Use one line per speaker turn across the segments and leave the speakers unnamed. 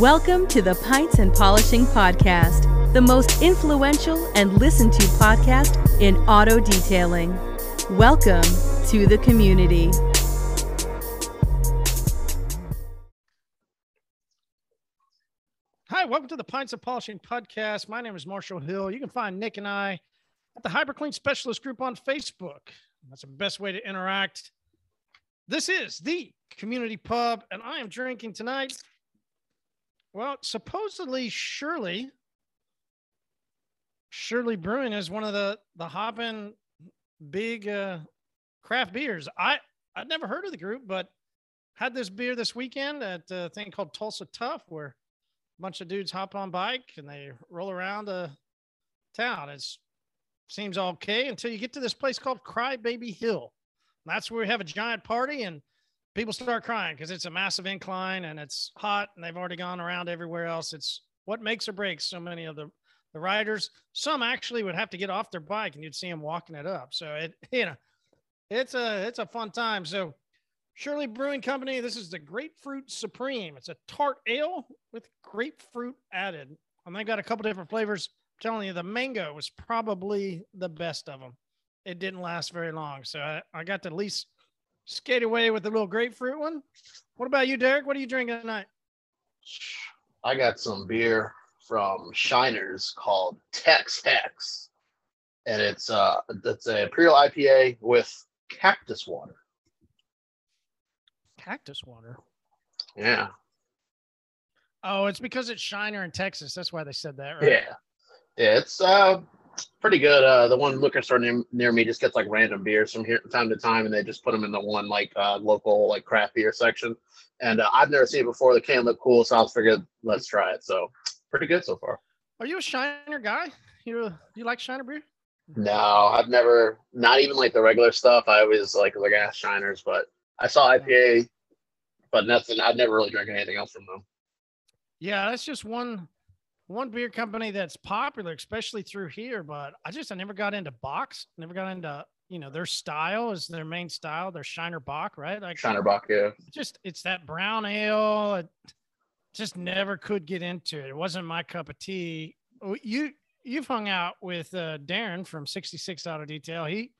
Welcome to the Pints and Polishing Podcast, the most influential and listened to podcast in auto detailing. Welcome to the community.
Hi, welcome to the Pints and Polishing Podcast. My name is Marshall Hill. You can find Nick and I at the HyperClean Specialist Group on Facebook. That's the best way to interact. This is the community pub, and I am drinking tonight. Well, supposedly Shirley, Shirley Brewing is one of the the hopping big uh, craft beers. I I'd never heard of the group, but had this beer this weekend at a thing called Tulsa Tough, where a bunch of dudes hop on bike and they roll around the town. It seems okay until you get to this place called Cry Baby Hill. That's where we have a giant party and people start crying because it's a massive incline and it's hot and they've already gone around everywhere else. It's what makes or breaks so many of the, the riders. Some actually would have to get off their bike and you'd see them walking it up. So it, you know, it's a, it's a fun time. So Shirley Brewing Company, this is the Grapefruit Supreme. It's a tart ale with grapefruit added. And they've got a couple different flavors telling you, the mango was probably the best of them. It didn't last very long. So I, I got to at least skate away with the little grapefruit one. What about you, Derek? What are you drinking tonight?
I got some beer from Shiners called Tex Hex. And it's uh it's a Imperial IPA with cactus water.
Cactus water.
Yeah.
Oh, it's because it's Shiner in Texas. That's why they said that, right?
Yeah. Yeah, it's uh pretty good. Uh, the one liquor store near, near me just gets like random beers from here from time to time, and they just put them in the one like uh, local like craft beer section. And uh, I've never seen it before. The can looked cool, so I was figured let's try it. So pretty good so far.
Are you a Shiner guy? You you like Shiner beer?
No, I've never. Not even like the regular stuff. I always like like ass Shiners, but I saw IPA, but nothing. I've never really drank anything else from them.
Yeah, that's just one one beer company that's popular, especially through here. But I just I never got into Bocks. Never got into you know their style is their main style. Their Shiner Bock, right?
Like Shiner Bock, yeah.
Just it's that brown ale. It just never could get into it. It wasn't my cup of tea. You you've hung out with uh, Darren from 66 Auto Detail. He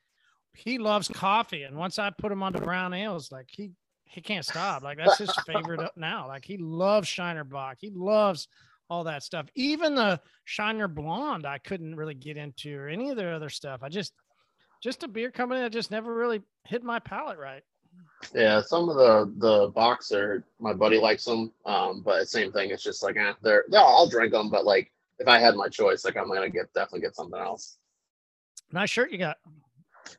he loves coffee, and once I put him onto brown ales, like he he can't stop. Like that's his favorite now. Like he loves Shiner Bock. He loves all that stuff. Even the Shiner Blonde, I couldn't really get into, or any of their other stuff. I just, just a beer company that just never really hit my palate right.
Yeah, some of the the boxer, my buddy likes them, um, but same thing. It's just like eh, they're yeah, I'll drink them, but like if I had my choice, like I'm gonna get definitely get something else.
Nice shirt you got.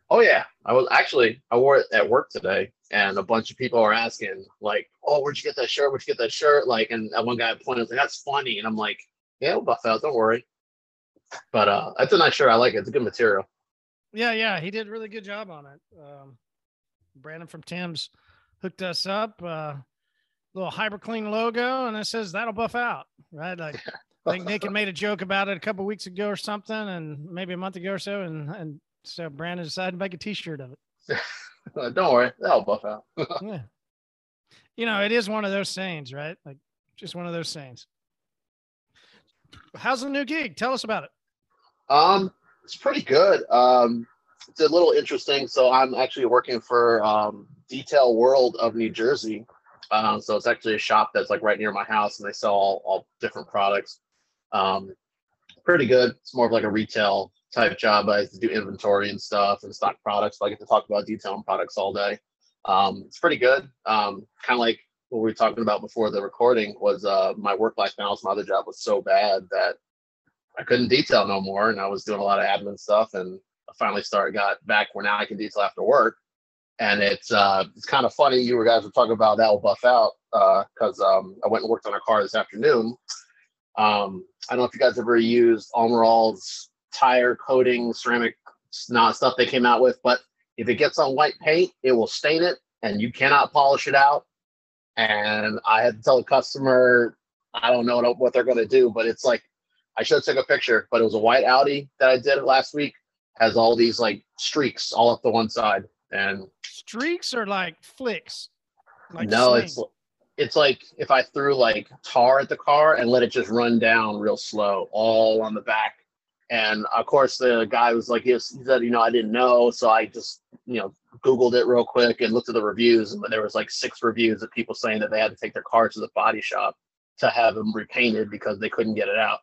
Oh yeah, I was actually I wore it at work today, and a bunch of people are asking like, "Oh, where'd you get that shirt? Where'd you get that shirt?" Like, and one guy pointed like, "That's funny," and I'm like, "Yeah, we'll buff out. Don't worry." But uh, that's a nice shirt. I like it. It's a good material.
Yeah, yeah, he did a really good job on it. Um, Brandon from Tim's hooked us up. Uh, little HyperClean logo, and it says that'll buff out, right? Like. I think Nick had made a joke about it a couple weeks ago or something, and maybe a month ago or so, and and so Brandon decided to make a T-shirt of it.
Don't worry, that'll buff out.
yeah, you know, it is one of those sayings, right? Like just one of those sayings. How's the new gig? Tell us about it.
Um, it's pretty good. Um, it's a little interesting. So I'm actually working for um, Detail World of New Jersey. Um, so it's actually a shop that's like right near my house, and they sell all, all different products. Um, pretty good. It's more of like a retail type job. I do inventory and stuff and stock products. So I get to talk about detailing products all day. Um, it's pretty good. Um, kind of like what we were talking about before the recording was uh, my work life balance. My other job was so bad that I couldn't detail no more, and I was doing a lot of admin stuff. And I finally started got back where now I can detail after work. And it's uh, it's kind of funny. You guys were talking about that will buff out because uh, um, I went and worked on a car this afternoon. Um, I don't know if you guys ever used Armor All's tire coating ceramic not stuff they came out with but if it gets on white paint it will stain it and you cannot polish it out and i had to tell the customer i don't know what they're going to do but it's like i should have took a picture but it was a white audi that i did last week has all these like streaks all up the one side and
streaks are like flicks
like no it's it's like if I threw like tar at the car and let it just run down real slow, all on the back. And of course, the guy was like, he, was, he said, you know, I didn't know, so I just, you know, Googled it real quick and looked at the reviews, and there was like six reviews of people saying that they had to take their cars to the body shop to have them repainted because they couldn't get it out.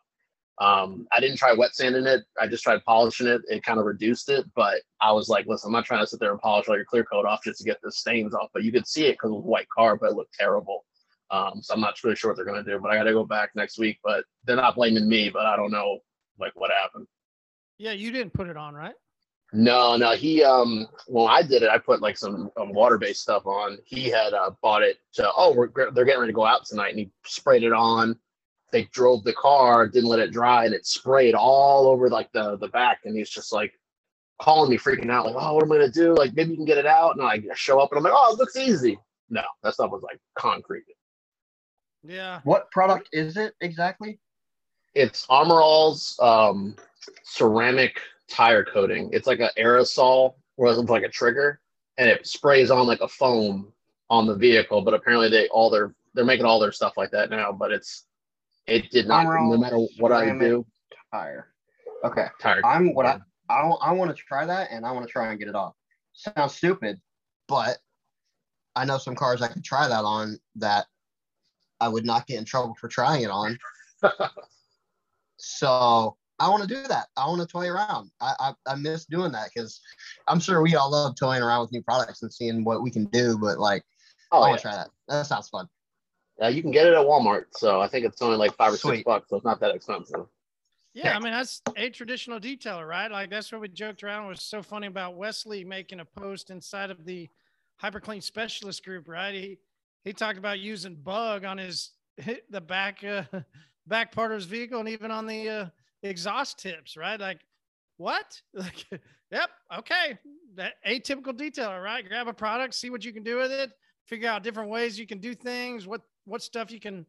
Um, I didn't try wet sanding it. I just tried polishing it. It kind of reduced it, but I was like, listen, I'm not trying to sit there and polish all your clear coat off just to get the stains off. But you could see it because it was a white car, but it looked terrible. Um, so I'm not really sure what they're gonna do. But I got to go back next week. But they're not blaming me. But I don't know like what happened.
Yeah, you didn't put it on, right?
No, no. He um when I did it, I put like some um, water-based stuff on. He had uh, bought it to oh we're they're getting ready to go out tonight, and he sprayed it on they drove the car, didn't let it dry, and it sprayed all over like the the back. And he's just like calling me, freaking out, like, "Oh, what am I gonna do? Like, maybe you can get it out." And I show up, and I'm like, "Oh, it looks easy." No, that stuff was like concrete.
Yeah.
What product is it exactly?
It's Armor All's um, ceramic tire coating. It's like an aerosol, where it's like a trigger, and it sprays on like a foam on the vehicle. But apparently, they all their they're making all their stuff like that now. But it's it did not. no matter what I do.
Tire. Okay. Tire. I'm what I I, I want to try that and I want to try and get it off. Sounds stupid, but I know some cars I could try that on that I would not get in trouble for trying it on. so I want to do that. I want to toy around. I, I, I miss doing that because I'm sure we all love toying around with new products and seeing what we can do. But like, oh, I want to yeah. try that. That sounds fun.
Uh, you can get it at Walmart, so I think it's only like five or Sweet. six bucks, so it's not that expensive.
Yeah, I mean that's a traditional detailer, right? Like that's what we joked around. It was so funny about Wesley making a post inside of the HyperClean Specialist group, right? He he talked about using bug on his the back uh, back part of his vehicle and even on the uh, exhaust tips, right? Like what? Like, yep, okay, that atypical detailer, right? Grab a product, see what you can do with it, figure out different ways you can do things, what what stuff you can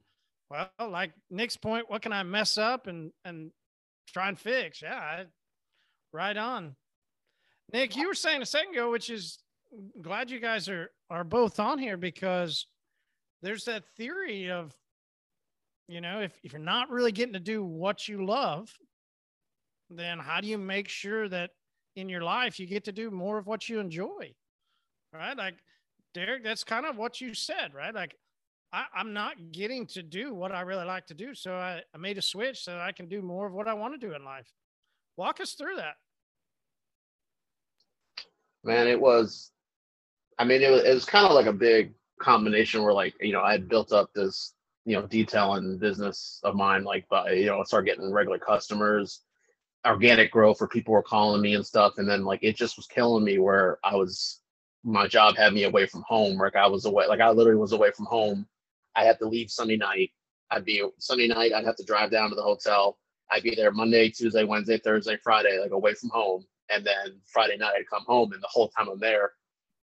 well like nick's point what can i mess up and and try and fix yeah I, right on nick you were saying a second ago which is glad you guys are are both on here because there's that theory of you know if, if you're not really getting to do what you love then how do you make sure that in your life you get to do more of what you enjoy right like derek that's kind of what you said right like I, am not getting to do what I really like to do. So I, I made a switch so I can do more of what I want to do in life. Walk us through that.
Man, it was, I mean, it was, it was kind of like a big combination where like, you know, I had built up this, you know, detailing business of mine, like, but, you know, I started getting regular customers, organic growth where people were calling me and stuff. And then like, it just was killing me where I was, my job had me away from home. Like I was away, like I literally was away from home I had to leave Sunday night. I'd be Sunday night. I'd have to drive down to the hotel. I'd be there Monday, Tuesday, Wednesday, Thursday, Friday, like away from home. And then Friday night I'd come home, and the whole time I'm there,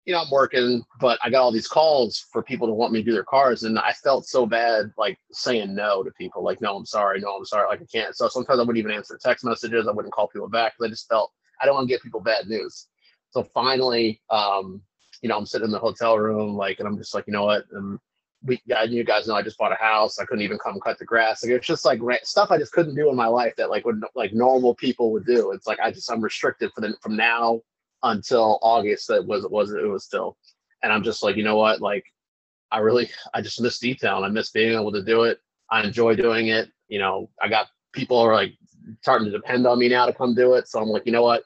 you know, I'm working, but I got all these calls for people to want me to do their cars, and I felt so bad, like saying no to people, like no, I'm sorry, no, I'm sorry, like I can't. So sometimes I wouldn't even answer text messages. I wouldn't call people back because I just felt I don't want to get people bad news. So finally, um, you know, I'm sitting in the hotel room, like, and I'm just like, you know what, and we, I, you guys know I just bought a house. I couldn't even come cut the grass. Like it's just like stuff I just couldn't do in my life that like would like normal people would do. It's like I just I'm restricted for the from now until August. That was was it was still, and I'm just like you know what like I really I just miss detail and I miss being able to do it. I enjoy doing it. You know I got people are like starting to depend on me now to come do it. So I'm like you know what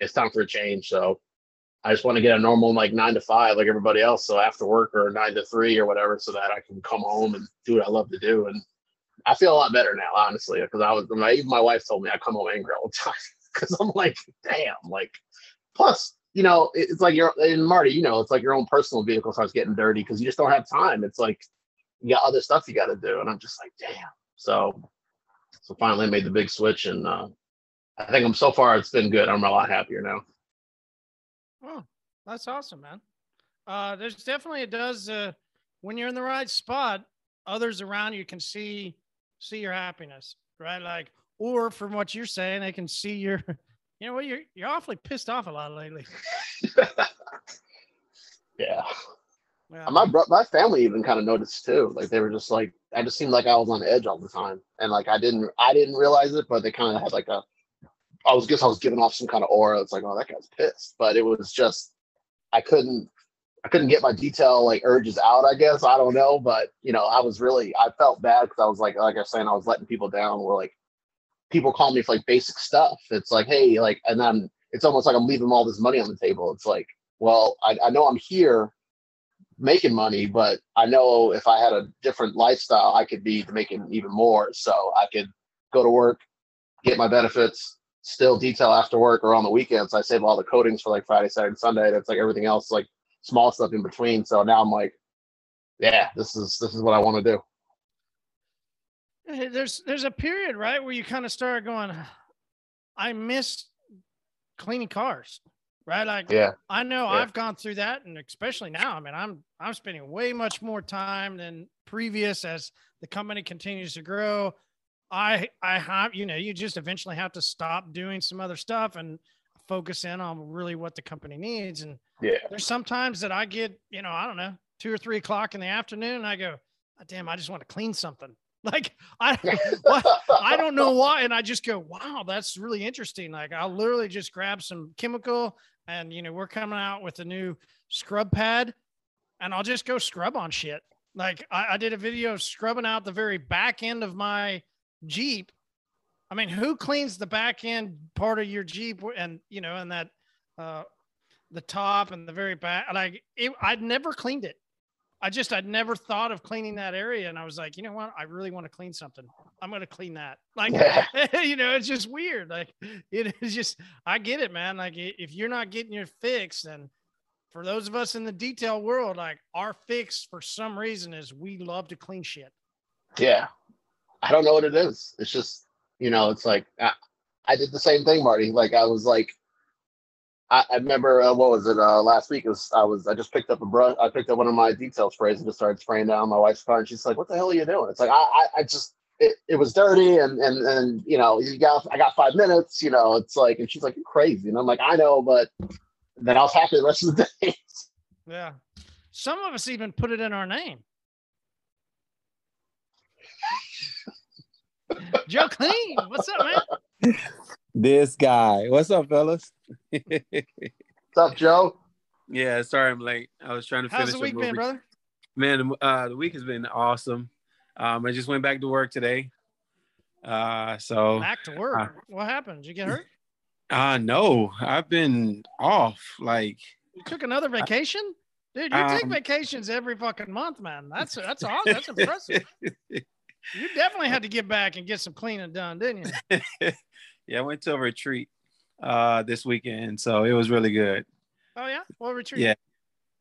it's time for a change. So I just want to get a normal like nine to five like everybody else. So after work or nine to three or whatever, so that I can come home and do what I love to do. And I feel a lot better now, honestly, because I was my, even my wife told me I come home angry all the time because I'm like, damn, like. Plus, you know, it's like you're in Marty. You know, it's like your own personal vehicle starts getting dirty because you just don't have time. It's like you got other stuff you got to do, and I'm just like, damn. So, so finally made the big switch, and uh, I think I'm so far it's been good. I'm a lot happier now.
Oh, that's awesome, man. Uh, there's definitely it does uh, when you're in the right spot, others around you can see see your happiness, right? Like, or from what you're saying, they can see your, you know, what you're you're awfully pissed off a lot lately.
yeah. Yeah. My bro- my family even kind of noticed too. Like they were just like, I just seemed like I was on edge all the time, and like I didn't, I didn't realize it, but they kind of had like a, I was guess I was giving off some kind of aura. It's like, oh, that guy's pissed, but it was just, I couldn't, I couldn't get my detail like urges out. I guess I don't know, but you know, I was really, I felt bad because I was like, like I was saying, I was letting people down. We're like people call me for like basic stuff. It's like, hey, like, and then it's almost like I'm leaving all this money on the table. It's like, well, I, I know I'm here making money, but I know if I had a different lifestyle, I could be making even more. So I could go to work, get my benefits, still detail after work or on the weekends. I save all the coatings for like Friday, Saturday, and Sunday. That's like everything else, like small stuff in between. So now I'm like, yeah, this is this is what I want to do.
There's there's a period right where you kind of start going, I miss cleaning cars right? Like,
yeah,
I know
yeah.
I've gone through that, and especially now, I mean, I'm I'm spending way much more time than previous as the company continues to grow. I I have, you know, you just eventually have to stop doing some other stuff and focus in on really what the company needs. And
yeah,
there's sometimes that I get, you know, I don't know, two or three o'clock in the afternoon, and I go, damn, I just want to clean something. Like I, I don't know why, and I just go, wow, that's really interesting. Like I'll literally just grab some chemical, and you know we're coming out with a new scrub pad, and I'll just go scrub on shit. Like I, I did a video of scrubbing out the very back end of my Jeep. I mean, who cleans the back end part of your Jeep, and you know, and that uh, the top and the very back? Like it, I'd never cleaned it. I just I'd never thought of cleaning that area, and I was like, you know what? I really want to clean something. I'm going to clean that. Like, yeah. you know, it's just weird. Like, it is just I get it, man. Like, if you're not getting your fix, then for those of us in the detail world, like our fix for some reason is we love to clean shit.
Yeah, I don't know what it is. It's just you know, it's like I, I did the same thing, Marty. Like I was like I, I remember uh, what was it uh, last week? It was I was I just picked up a brush. I picked up one of my detail sprays and just started spraying down my wife's car, and she's like, "What the hell are you doing?" It's like I I, I just it, it was dirty and and and you know you got I got five minutes. You know it's like and she's like, "You're crazy," and I'm like, "I know," but then I was happy the rest of the day.
Yeah, some of us even put it in our name. Joe Clean, what's up, man?
This guy. What's up, fellas?
What's up, Joe?
Yeah, sorry I'm late. I was trying to
How's
finish.
the week been, brother?
Man, uh, the week has been awesome. Um, I just went back to work today. Uh, so
back to work. Uh, what happened? Did you get hurt?
Uh no, I've been off. Like
you took another vacation, dude. You um, take vacations every fucking month, man. That's that's awesome. That's impressive. you definitely had to get back and get some cleaning done, didn't you?
Yeah, I went to a retreat uh this weekend, so it was really good.
Oh yeah, what retreat?
Yeah,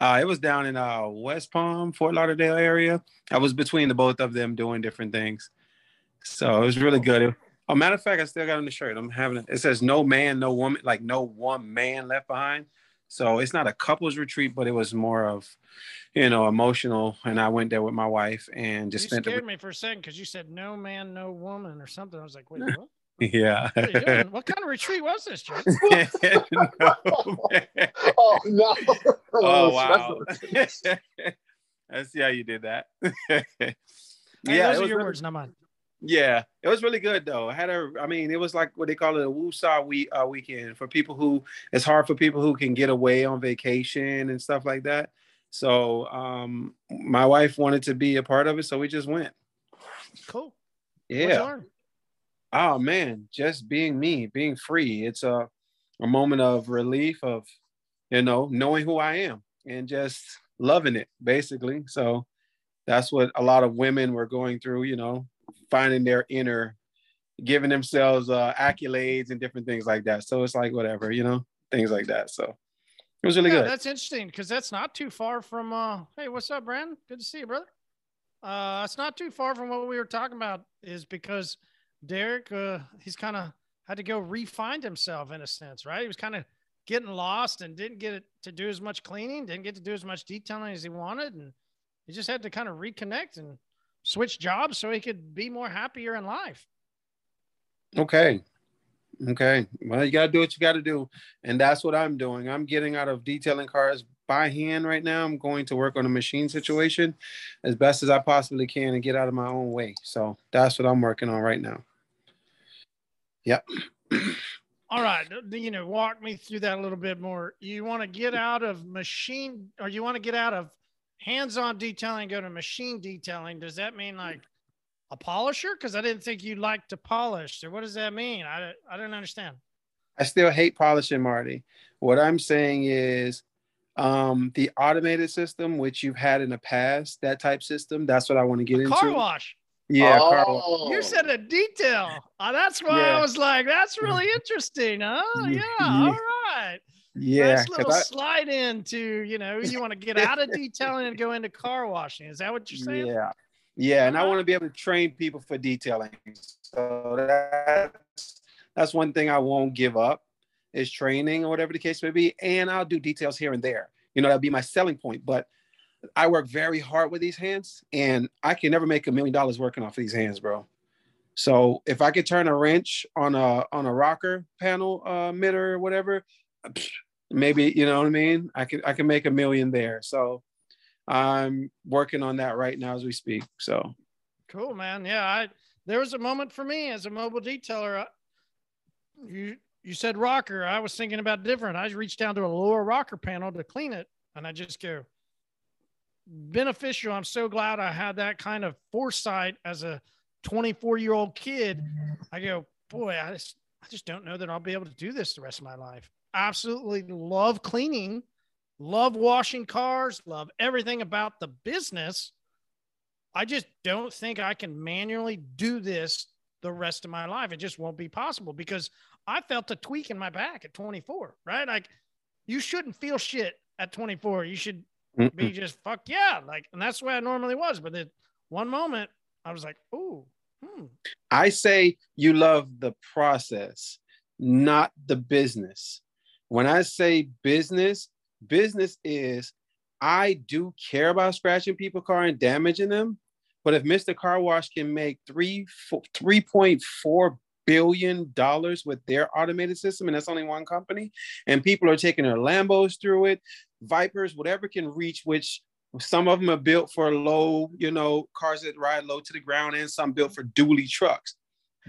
uh, it was down in uh West Palm, Fort Lauderdale area. I was between the both of them doing different things, so it was really good. Oh, matter of fact, I still got on the shirt. I'm having it. It says "No man, no woman," like no one man left behind. So it's not a couples retreat, but it was more of, you know, emotional. And I went there with my wife and just
you
spent.
You scared the... me for a second because you said "no man, no woman" or something. I was like, wait, what?
Yeah.
What, what, kind of retreat was this, Joe?
no, oh no!
Oh, wow! I see how you did that.
hey, yeah, those are your really, words, not mine.
Yeah, it was really good though. I had a, I mean, it was like what they call it a woosah week uh, weekend for people who. It's hard for people who can get away on vacation and stuff like that. So, um, my wife wanted to be a part of it, so we just went.
Cool.
Yeah oh man, just being me, being free. It's a, a moment of relief of, you know, knowing who I am and just loving it basically. So that's what a lot of women were going through, you know, finding their inner, giving themselves uh, accolades and different things like that. So it's like, whatever, you know, things like that. So it was really yeah, good.
That's interesting because that's not too far from, uh, hey, what's up, Brandon? Good to see you, brother. Uh, it's not too far from what we were talking about is because Derek, uh, he's kind of had to go refine himself in a sense, right? He was kind of getting lost and didn't get to do as much cleaning, didn't get to do as much detailing as he wanted, and he just had to kind of reconnect and switch jobs so he could be more happier in life.
Okay. Okay. Well, you got to do what you got to do. And that's what I'm doing. I'm getting out of detailing cars by hand right now. I'm going to work on a machine situation as best as I possibly can and get out of my own way. So that's what I'm working on right now. Yep.
All right, you know, walk me through that a little bit more. You want to get out of machine, or you want to get out of hands-on detailing, go to machine detailing. Does that mean like a polisher? Because I didn't think you like to polish. So what does that mean? I I don't understand.
I still hate polishing, Marty. What I'm saying is um, the automated system, which you've had in the past, that type system, that's what I want to get
a
into.
Car wash.
Yeah,
oh.
You said a detail. Oh, that's why yeah. I was like, that's really interesting. Huh? Yeah. yeah. All right.
Yeah.
Nice little I, slide into, you know, you want to get out of detailing and go into car washing. Is that what you're saying?
Yeah. Yeah. And I uh-huh. want to be able to train people for detailing. So that's that's one thing I won't give up is training or whatever the case may be. And I'll do details here and there. You know, that'll be my selling point. But I work very hard with these hands, and I can never make a million dollars working off of these hands, bro. So if I could turn a wrench on a on a rocker panel uh, mitter or whatever, maybe you know what I mean. I can I can make a million there. So I'm working on that right now as we speak. So
cool, man. Yeah, I there was a moment for me as a mobile detailer. I, you you said rocker. I was thinking about different. I reached down to a lower rocker panel to clean it, and I just go beneficial. I'm so glad I had that kind of foresight as a 24 year old kid. I go, boy, I just, I just don't know that I'll be able to do this the rest of my life. Absolutely love cleaning, love washing cars, love everything about the business. I just don't think I can manually do this the rest of my life. It just won't be possible because I felt a tweak in my back at 24, right? Like you shouldn't feel shit at 24. You should Mm-mm. be just fuck yeah, like, and that's the way I normally was. But then one moment, I was like, ooh. Hmm.
I say you love the process, not the business. When I say business, business is I do care about scratching people car and damaging them. But if Mr. Car Wash can make three three point four billion dollars with their automated system, and that's only one company, and people are taking their Lambos through it, Vipers, whatever can reach, which some of them are built for low, you know, cars that ride low to the ground, and some built for dually trucks.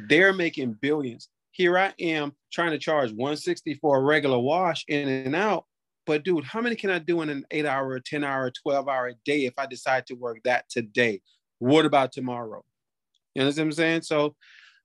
They're making billions. Here I am trying to charge 160 for a regular wash in and out. But dude, how many can I do in an eight hour, 10 hour, 12 hour day if I decide to work that today? What about tomorrow? You know what I'm saying? So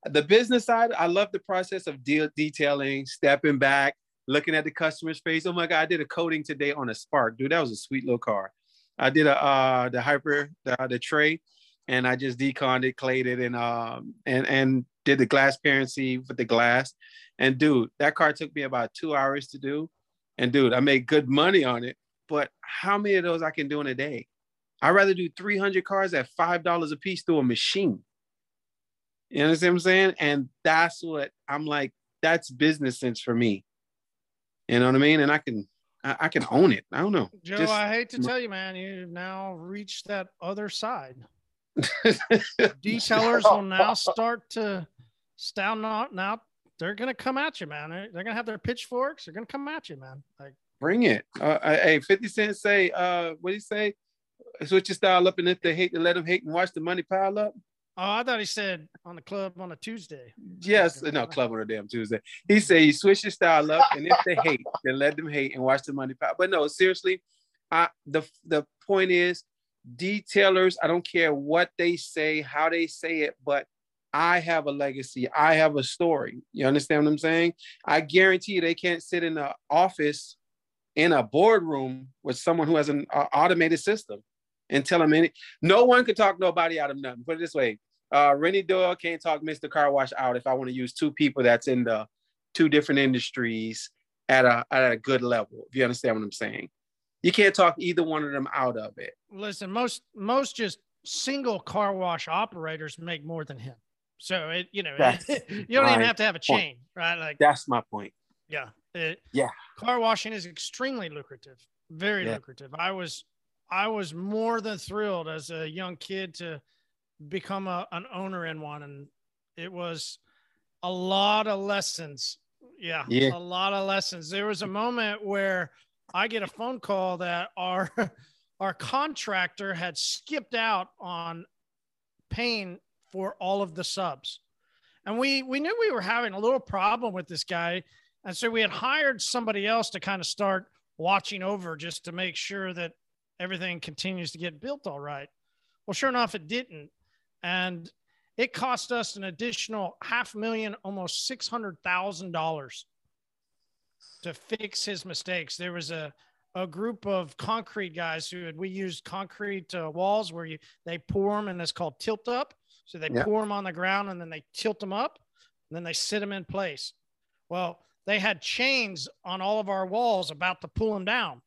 the business side, I love the process of detailing, stepping back, looking at the customer's face. Oh my God, I did a coating today on a Spark, dude. That was a sweet little car. I did a uh the hyper the, the tray, and I just deconned it, clayed it, and um and and did the glass parency with the glass. And dude, that car took me about two hours to do. And dude, I made good money on it. But how many of those I can do in a day? I'd rather do 300 cars at $5 a piece through a machine. You understand what I'm saying? And that's what I'm like, that's business sense for me. You know what I mean? And I can I, I can own it. I don't know.
Joe, Just, I hate to tell you, man, you've now reached that other side. Detailers will now start to stand out now. They're gonna come at you, man. They're, gonna have their pitchforks. They're gonna come at you, man. Like
bring it. Uh, hey, 50 Cent say, uh, what do you say? Switch your style up, and if they hate to let them hate and watch the money pile up.
Oh, I thought he said on the club on a Tuesday.
Yes, no club on a damn Tuesday. He said you switch your style up, and if they hate, then let them hate and watch the money pile. But no, seriously, I the the point is, detailers. I don't care what they say, how they say it, but I have a legacy. I have a story. You understand what I'm saying? I guarantee you, they can't sit in the office in a boardroom with someone who has an uh, automated system and tell them any. No one could talk nobody out of nothing. Put it this way: uh, Renny Doyle can't talk Mr. Car Wash out if I want to use two people that's in the two different industries at a at a good level. If you understand what I'm saying, you can't talk either one of them out of it.
Listen, most most just single car wash operators make more than him. So it you know you don't even have to have a chain, point. right? Like
that's my point.
Yeah. It,
yeah.
Car washing is extremely lucrative, very yeah. lucrative. I was I was more than thrilled as a young kid to become a, an owner in one. And it was a lot of lessons. Yeah, yeah. A lot of lessons. There was a moment where I get a phone call that our our contractor had skipped out on paying for all of the subs. And we we knew we were having a little problem with this guy. And so we had hired somebody else to kind of start watching over just to make sure that everything continues to get built all right. Well, sure enough, it didn't. And it cost us an additional half million, almost $600,000 to fix his mistakes. There was a, a group of concrete guys who had, we used concrete uh, walls where you, they pour them and it's called tilt up. So they pour them on the ground and then they tilt them up and then they sit them in place. Well, they had chains on all of our walls about to pull them down.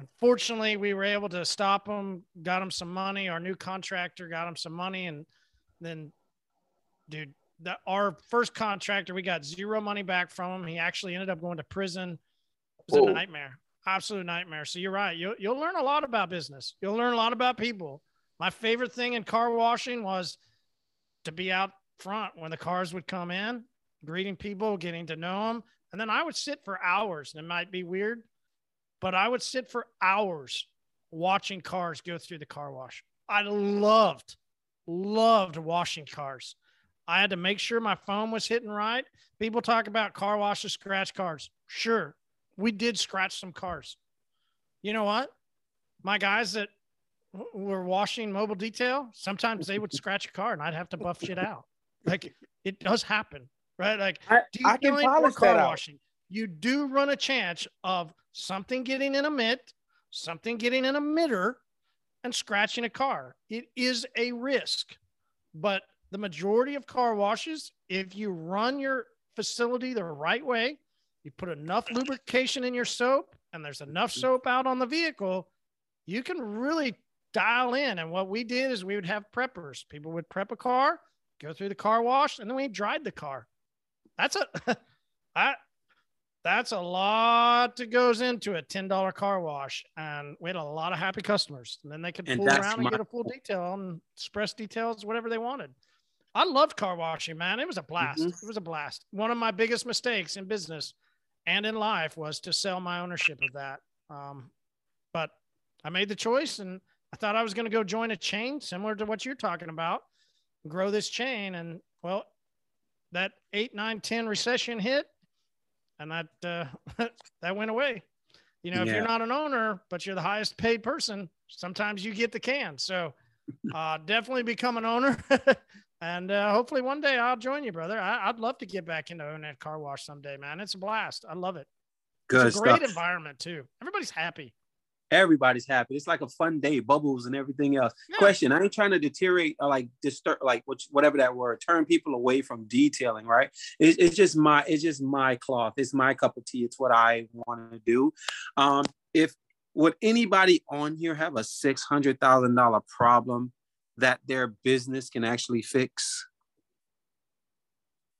Unfortunately, we were able to stop them, got them some money. Our new contractor got them some money. And then, dude, the, our first contractor, we got zero money back from him. He actually ended up going to prison. It was Whoa. a nightmare, absolute nightmare. So you're right. You'll, you'll learn a lot about business. You'll learn a lot about people. My favorite thing in car washing was to be out front when the cars would come in, greeting people, getting to know them. And then I would sit for hours. And it might be weird but I would sit for hours watching cars go through the car wash. I loved, loved washing cars. I had to make sure my phone was hitting right. People talk about car washes scratch cars. Sure, we did scratch some cars. You know what? My guys that were washing mobile detail, sometimes they would scratch a car and I'd have to buff shit out. Like it does happen, right? Like
I, I can polish car washing.
You do run a chance of something getting in a mitt, something getting in a mitter, and scratching a car. It is a risk. But the majority of car washes, if you run your facility the right way, you put enough lubrication in your soap, and there's enough mm-hmm. soap out on the vehicle, you can really dial in. And what we did is we would have preppers. People would prep a car, go through the car wash, and then we dried the car. That's a I that's a lot that goes into a $10 car wash. And we had a lot of happy customers. And then they could pull around and get a full detail and express details, whatever they wanted. I loved car washing, man. It was a blast. Mm-hmm. It was a blast. One of my biggest mistakes in business and in life was to sell my ownership of that. Um, but I made the choice and I thought I was going to go join a chain similar to what you're talking about, grow this chain. And well, that eight, nine, 10 recession hit and that uh, that went away. You know, if you're not an owner, but you're the highest paid person, sometimes you get the can. So uh, definitely become an owner. and uh, hopefully one day I'll join you, brother. I, would love to get back into owning a car wash someday, man. It's a blast. I love it. Good it's a great environment too. Everybody's happy
everybody's happy. It's like a fun day, bubbles and everything else. Yeah. Question: I ain't trying to deteriorate or like disturb, like whatever that word, turn people away from detailing. Right? It, it's just my, it's just my cloth. It's my cup of tea. It's what I want to do. Um, if would anybody on here have a six hundred thousand dollar problem that their business can actually fix?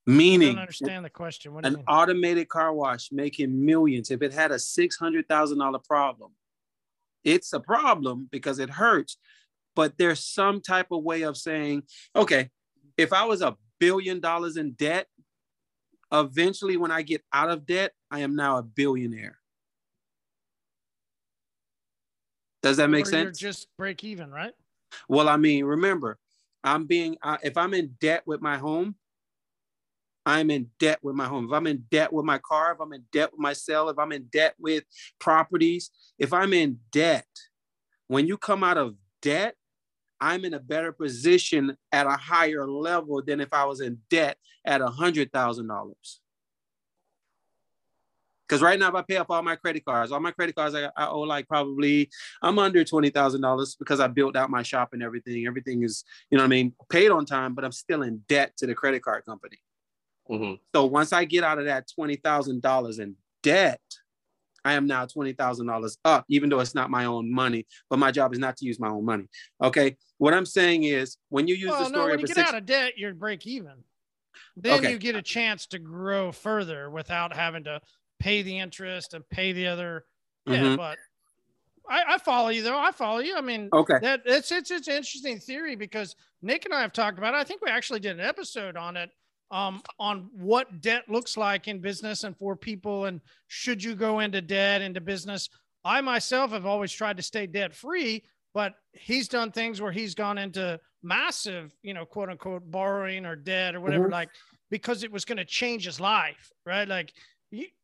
Meaning, I
don't understand the question.
an automated car wash making millions. If it had a six hundred thousand dollar problem, it's a problem because it hurts. But there's some type of way of saying, okay, if I was a billion dollars in debt, eventually when I get out of debt, I am now a billionaire. Does that make or sense?
just break even, right?
Well, I mean, remember, I'm being uh, if I'm in debt with my home, I'm in debt with my home, if I'm in debt with my car, if I'm in debt with my cell, if I'm in debt with properties, if I'm in debt, when you come out of debt, I'm in a better position at a higher level than if I was in debt at a hundred thousand dollars. Because right now, if I pay off all my credit cards, all my credit cards, I, I owe like probably I'm under twenty thousand dollars because I built out my shop and everything. Everything is, you know, what I mean, paid on time, but I'm still in debt to the credit card company. Mm-hmm. So once I get out of that twenty thousand dollars in debt, I am now twenty thousand dollars up, even though it's not my own money. But my job is not to use my own money. Okay. What I'm saying is, when you use well, the story
no, when
you
get
six...
out of debt, you're break even. Then okay. you get a chance to grow further without having to pay the interest and pay the other. Yeah, mm-hmm. but I, I, follow you though. I follow you. I mean,
okay,
that it's it's it's an interesting theory because Nick and I have talked about it. I think we actually did an episode on it um, on what debt looks like in business and for people, and should you go into debt into business. I myself have always tried to stay debt free, but he's done things where he's gone into massive, you know, quote unquote borrowing or debt or whatever, mm-hmm. like because it was going to change his life, right? Like,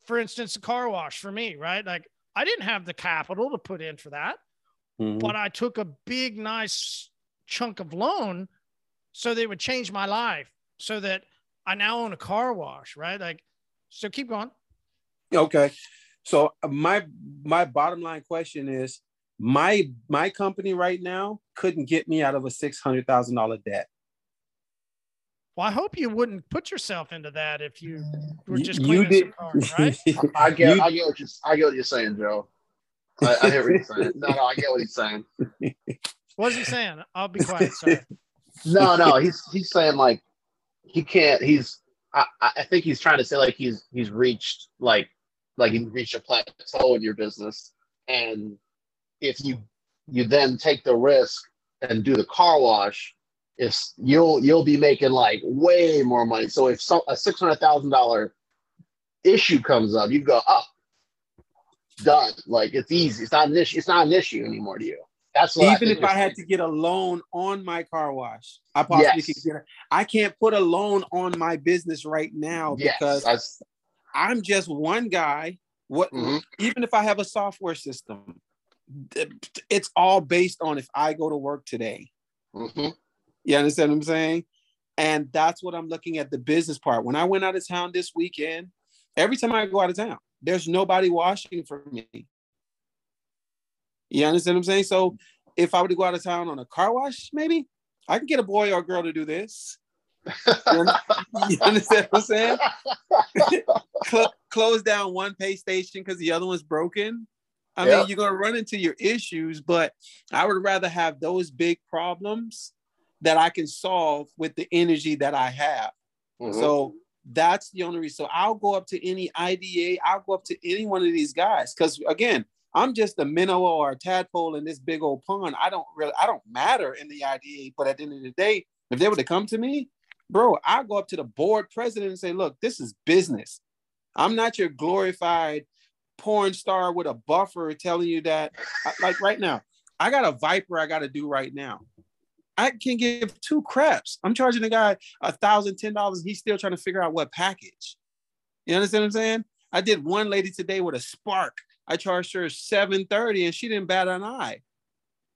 for instance, the car wash for me, right? Like, I didn't have the capital to put in for that, mm-hmm. but I took a big, nice chunk of loan so they would change my life so that I now own a car wash, right? Like, so keep going.
Okay. So uh, my my bottom line question is my my company right now couldn't get me out of a six hundred thousand dollar debt.
Well, I hope you wouldn't put yourself into that if you were just you did. Cars, right?
I get, you, I get what you're, I get what you're saying, Joe. I, I hear what you're saying. No, no, I get what he's saying.
What's he saying? I'll be quiet. Sorry.
No, no, he's he's saying like he can't. He's I, I think he's trying to say like he's he's reached like like you reach a plateau in your business, and if you you then take the risk and do the car wash, if you'll you'll be making like way more money. So if some a six hundred thousand dollar issue comes up, you go up, oh, done. Like it's easy. It's not an issue. It's not an issue anymore to you.
That's even I if I had to get a loan on my car wash, I possibly yes. could get it. I can't put a loan on my business right now yes, because I'm just one guy. What mm-hmm. even if I have a software system, it's all based on if I go to work today. Mm-hmm. You understand what I'm saying? And that's what I'm looking at the business part. When I went out of town this weekend, every time I go out of town, there's nobody washing for me. You understand what I'm saying? So if I were to go out of town on a car wash, maybe I can get a boy or a girl to do this. you understand what I'm saying? Cl- close down one pay station because the other one's broken. I yep. mean, you're going to run into your issues, but I would rather have those big problems that I can solve with the energy that I have. Mm-hmm. So that's the only reason. So I'll go up to any IDA, I'll go up to any one of these guys because again, I'm just a minnow or a tadpole in this big old pond. I don't really, I don't matter in the IDA. But at the end of the day, if they were to come to me, bro, I'll go up to the board president and say, look, this is business. I'm not your glorified porn star with a buffer telling you that, like right now, I got a Viper I got to do right now. I can give two craps. I'm charging the guy a thousand, ten dollars. He's still trying to figure out what package. You understand what I'm saying? I did one lady today with a spark. I charged her 730 and she didn't bat an eye.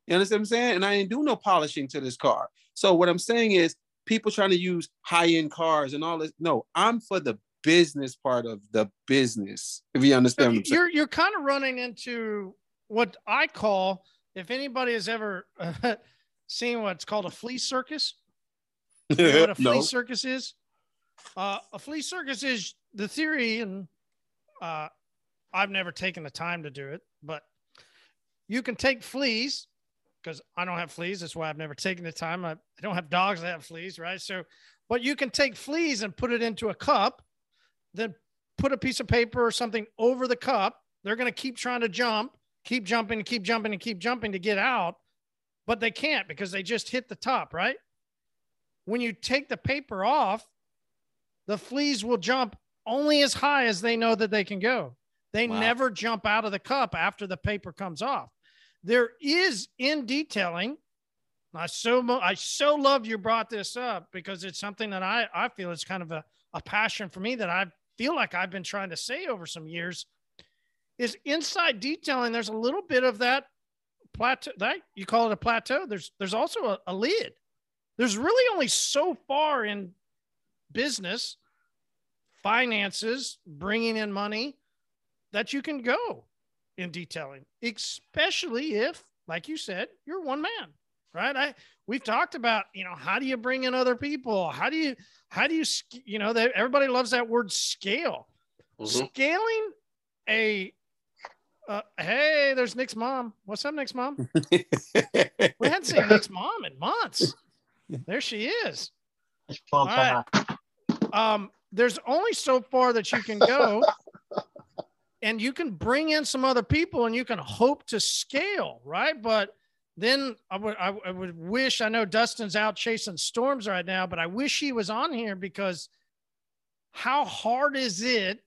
You understand what I'm saying? And I didn't do no polishing to this car. So what I'm saying is people trying to use high-end cars and all this. No, I'm for the business part of the business. If you understand,
so you're you're kind of running into what I call, if anybody has ever uh, seen what's called a flea circus. You know what a flea no. circus is? Uh, a flea circus is the theory, and uh, I've never taken the time to do it, but you can take fleas because I don't have fleas. That's why I've never taken the time. I, I don't have dogs that have fleas, right? So, but you can take fleas and put it into a cup, then put a piece of paper or something over the cup. They're going to keep trying to jump, keep jumping, keep jumping, and keep jumping to get out but they can't because they just hit the top, right? When you take the paper off, the fleas will jump only as high as they know that they can go. They wow. never jump out of the cup after the paper comes off. There is in detailing. I so I so love you brought this up because it's something that I I feel is kind of a, a passion for me that I feel like I've been trying to say over some years. Is inside detailing. There's a little bit of that plateau that you call it a plateau there's there's also a, a lid there's really only so far in business finances bringing in money that you can go in detailing especially if like you said you're one man right i we've talked about you know how do you bring in other people how do you how do you you know that everybody loves that word scale mm-hmm. scaling a uh, hey, there's Nick's mom. What's up, Nick's mom? we hadn't seen Nick's mom in months. There she is. All right. Um, there's only so far that you can go, and you can bring in some other people, and you can hope to scale, right? But then I would I, I would wish I know Dustin's out chasing storms right now, but I wish he was on here because how hard is it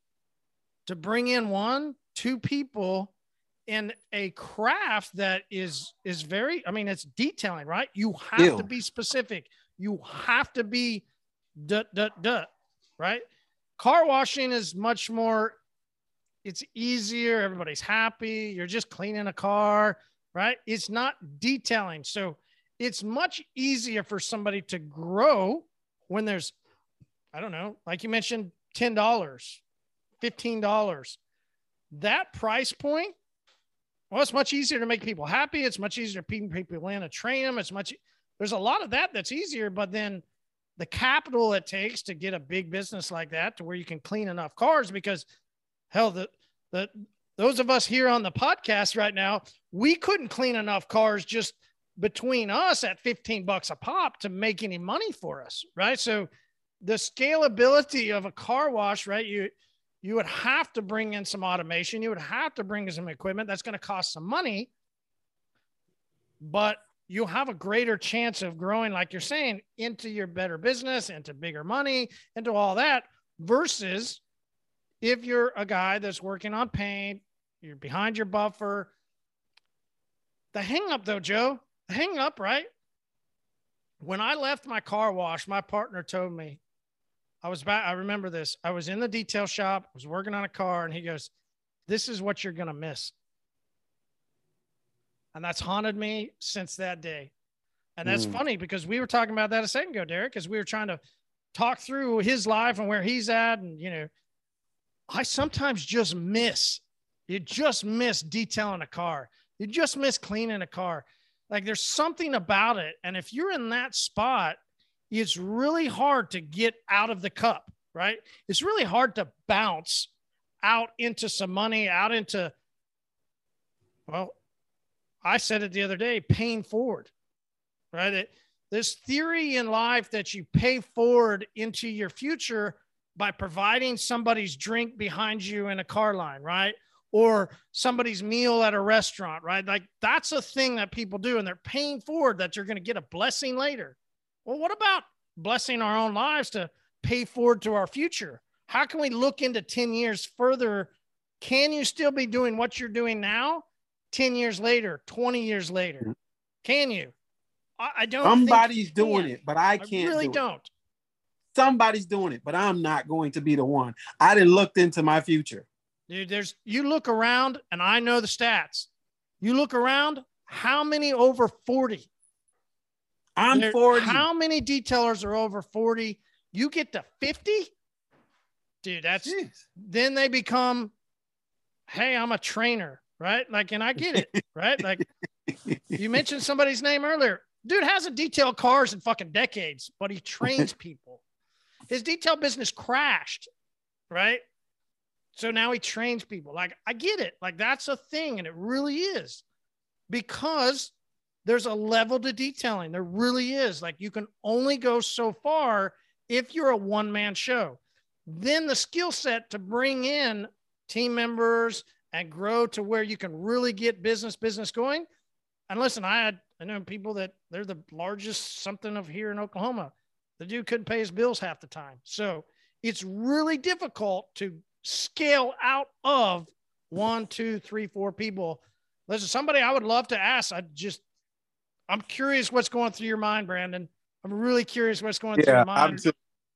to bring in one, two people in a craft that is is very i mean it's detailing right you have Ew. to be specific you have to be duh, duh, duh, right car washing is much more it's easier everybody's happy you're just cleaning a car right it's not detailing so it's much easier for somebody to grow when there's i don't know like you mentioned $10 $15 that price point well, it's much easier to make people happy. It's much easier to people in to train them. It's much, there's a lot of that that's easier, but then the capital it takes to get a big business like that to where you can clean enough cars because hell, the, the, those of us here on the podcast right now, we couldn't clean enough cars just between us at 15 bucks a pop to make any money for us. Right. So the scalability of a car wash, right? You, you would have to bring in some automation. You would have to bring in some equipment. That's going to cost some money, but you'll have a greater chance of growing, like you're saying, into your better business, into bigger money, into all that, versus if you're a guy that's working on paint, you're behind your buffer. The hang up, though, Joe, the hang up, right? When I left my car wash, my partner told me, I was back. I remember this. I was in the detail shop, I was working on a car, and he goes, This is what you're going to miss. And that's haunted me since that day. And that's mm. funny because we were talking about that a second ago, Derek, because we were trying to talk through his life and where he's at. And, you know, I sometimes just miss, you just miss detailing a car. You just miss cleaning a car. Like there's something about it. And if you're in that spot, it's really hard to get out of the cup, right? It's really hard to bounce out into some money, out into, well, I said it the other day, paying forward, right? It, this theory in life that you pay forward into your future by providing somebody's drink behind you in a car line, right? Or somebody's meal at a restaurant, right? Like that's a thing that people do, and they're paying forward that you're going to get a blessing later. Well, what about blessing our own lives to pay forward to our future? How can we look into 10 years further? Can you still be doing what you're doing now 10 years later, 20 years later? Mm. Can you? I, I don't.
Somebody's doing it, but I can't.
I really
do
not
Somebody's doing it, but I'm not going to be the one. I didn't look into my future.
Dude, there's you look around, and I know the stats. You look around, how many over 40
I'm there, 40.
How many detailers are over 40? You get to 50? Dude, that's Jeez. then they become, hey, I'm a trainer, right? Like, and I get it, right? Like, you mentioned somebody's name earlier. Dude hasn't detailed cars in fucking decades, but he trains people. His detail business crashed, right? So now he trains people. Like, I get it. Like, that's a thing, and it really is because there's a level to detailing. There really is. Like you can only go so far if you're a one man show. Then the skill set to bring in team members and grow to where you can really get business business going. And listen, I had I know people that they're the largest something of here in Oklahoma. The dude couldn't pay his bills half the time. So it's really difficult to scale out of one, two, three, four people. Listen, somebody I would love to ask. I just I'm curious what's going through your mind, Brandon. I'm really curious what's going yeah, through your mind. Too,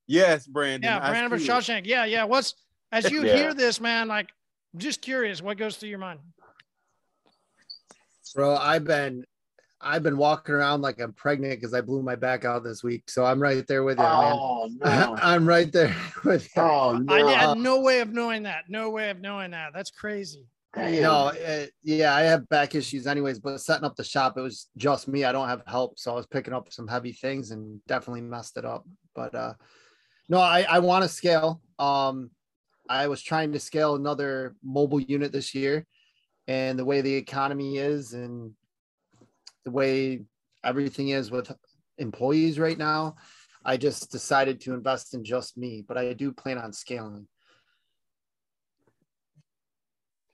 yes, Brandon.
Yeah, Brandon from Shawshank. Yeah, yeah. What's as you yeah. hear this, man? Like, I'm just curious, what goes through your mind?
Bro, I've been I've been walking around like I'm pregnant because I blew my back out this week. So I'm right there with you, oh, man. No. I'm right there with you.
Oh, no. I had no way of knowing that. No way of knowing that. That's crazy.
Damn. No, uh, yeah, I have back issues anyways, but setting up the shop, it was just me. I don't have help. So I was picking up some heavy things and definitely messed it up. But uh no, I, I want to scale. Um I was trying to scale another mobile unit this year, and the way the economy is and the way everything is with employees right now, I just decided to invest in just me, but I do plan on scaling.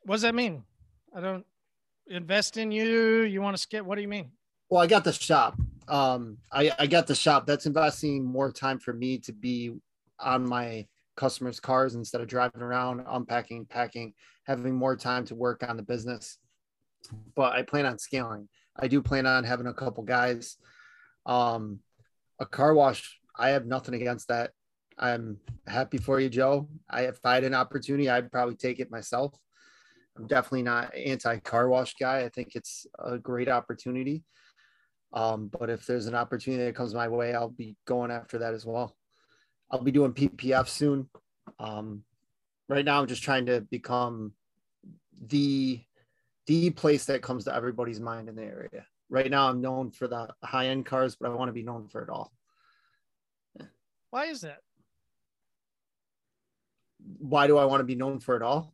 what does that mean? I don't invest in you. You want to skip? What do you mean?
Well, I got the shop. Um, I, I got the shop. That's investing more time for me to be on my customers' cars instead of driving around, unpacking, packing, having more time to work on the business. But I plan on scaling. I do plan on having a couple guys. Um, a car wash, I have nothing against that. I'm happy for you, Joe. I if I had an opportunity, I'd probably take it myself. I'm definitely not anti car wash guy. I think it's a great opportunity. Um, but if there's an opportunity that comes my way, I'll be going after that as well. I'll be doing PPF soon. Um, right now, I'm just trying to become the the place that comes to everybody's mind in the area. Right now, I'm known for the high end cars, but I want to be known for it all.
Why is that?
Why do I want to be known for it all?